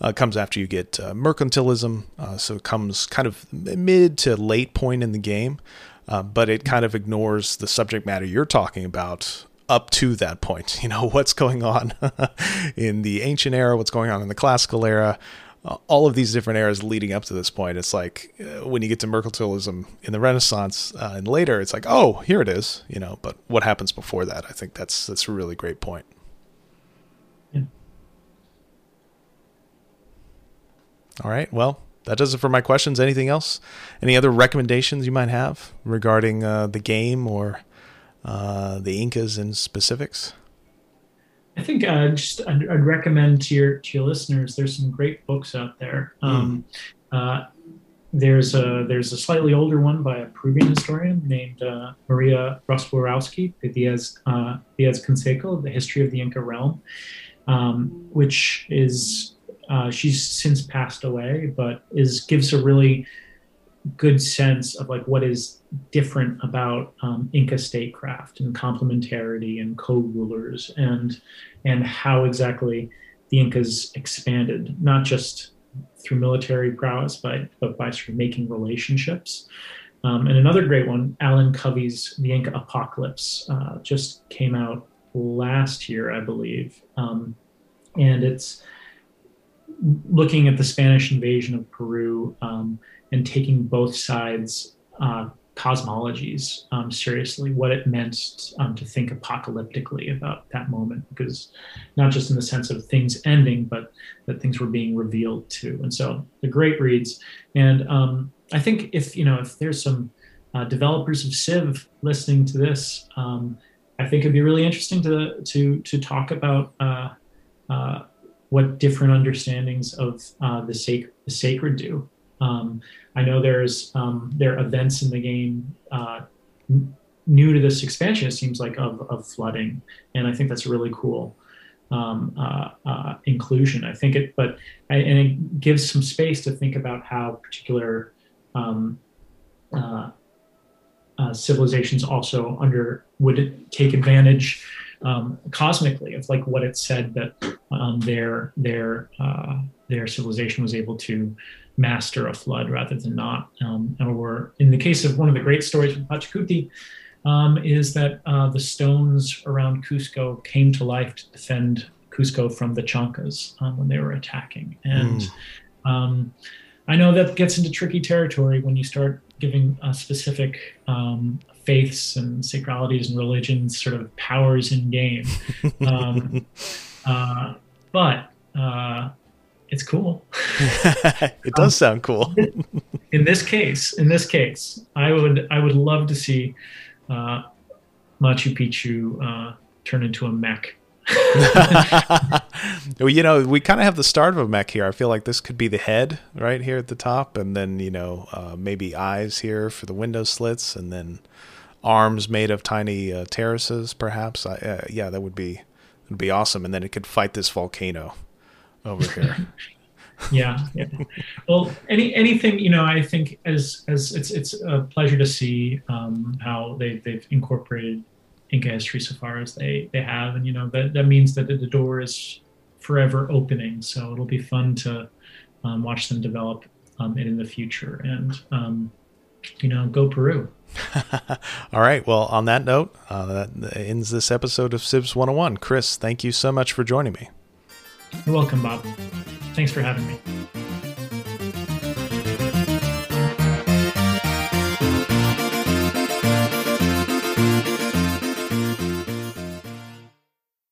uh, comes after you get uh, mercantilism, uh, so it comes kind of mid to late point in the game, uh, but it kind of ignores the subject matter you're talking about up to that point. You know, what's going on in the ancient era, what's going on in the classical era. All of these different eras leading up to this point. It's like uh, when you get to mercantilism in the Renaissance uh, and later, it's like, oh, here it is, you know. But what happens before that? I think that's that's a really great point. Yeah. All right. Well, that does it for my questions. Anything else? Any other recommendations you might have regarding uh, the game or uh, the Incas in specifics? I think uh, just I'd, I'd, recommend to your to your listeners. There's some great books out there. Hmm. Um, uh, there's a there's a slightly older one by a Peruvian historian named uh, Maria Rostworowski, Diaz uh, Diaz Canseco, The History of the Inca Realm, um, which is uh, she's since passed away, but is gives a really good sense of like what is different about um, Inca statecraft and complementarity and co-rulers and and how exactly the Incas expanded, not just through military prowess, but but by sort of making relationships. Um, and another great one, Alan Covey's The Inca Apocalypse, uh, just came out last year, I believe, um, and it's looking at the Spanish invasion of Peru um, and taking both sides uh, cosmologies um, seriously, what it meant um, to think apocalyptically about that moment, because not just in the sense of things ending, but that things were being revealed too. And so the great reads. And um, I think if you know if there's some uh, developers of Civ listening to this, um, I think it'd be really interesting to to to talk about. Uh, uh, what different understandings of uh, the, the sacred do. Um, I know there's um, there are events in the game uh, new to this expansion. It seems like of, of flooding, and I think that's a really cool um, uh, uh, inclusion. I think it, but and it gives some space to think about how particular um, uh, uh, civilizations also under would take advantage um, cosmically of like what it said that um, their their uh, their civilization was able to master a flood rather than not. Um, or in the case of one of the great stories from Pachacuti, um, is that uh, the stones around Cusco came to life to defend Cusco from the Chancas um, when they were attacking. And mm. um, I know that gets into tricky territory when you start giving a specific um, faiths and sacralities and religions sort of powers in game. Um, uh, but uh, it's cool. it does um, sound cool. in this case, in this case, I would I would love to see uh, Machu Picchu uh, turn into a mech. well, you know, we kind of have the start of a mech here. I feel like this could be the head right here at the top, and then you know uh, maybe eyes here for the window slits, and then arms made of tiny uh, terraces, perhaps. I, uh, yeah, that would be would be awesome, and then it could fight this volcano over here. yeah, yeah. Well, any anything you know, I think as as it's it's a pleasure to see um, how they they've incorporated Inca history so far as they they have, and you know that that means that the door is forever opening. So it'll be fun to um, watch them develop um, it in the future, and um, you know, go Peru. All right. Well, on that note, uh, that ends this episode of Civs 101. Chris, thank you so much for joining me. You're welcome, Bob. Thanks for having me.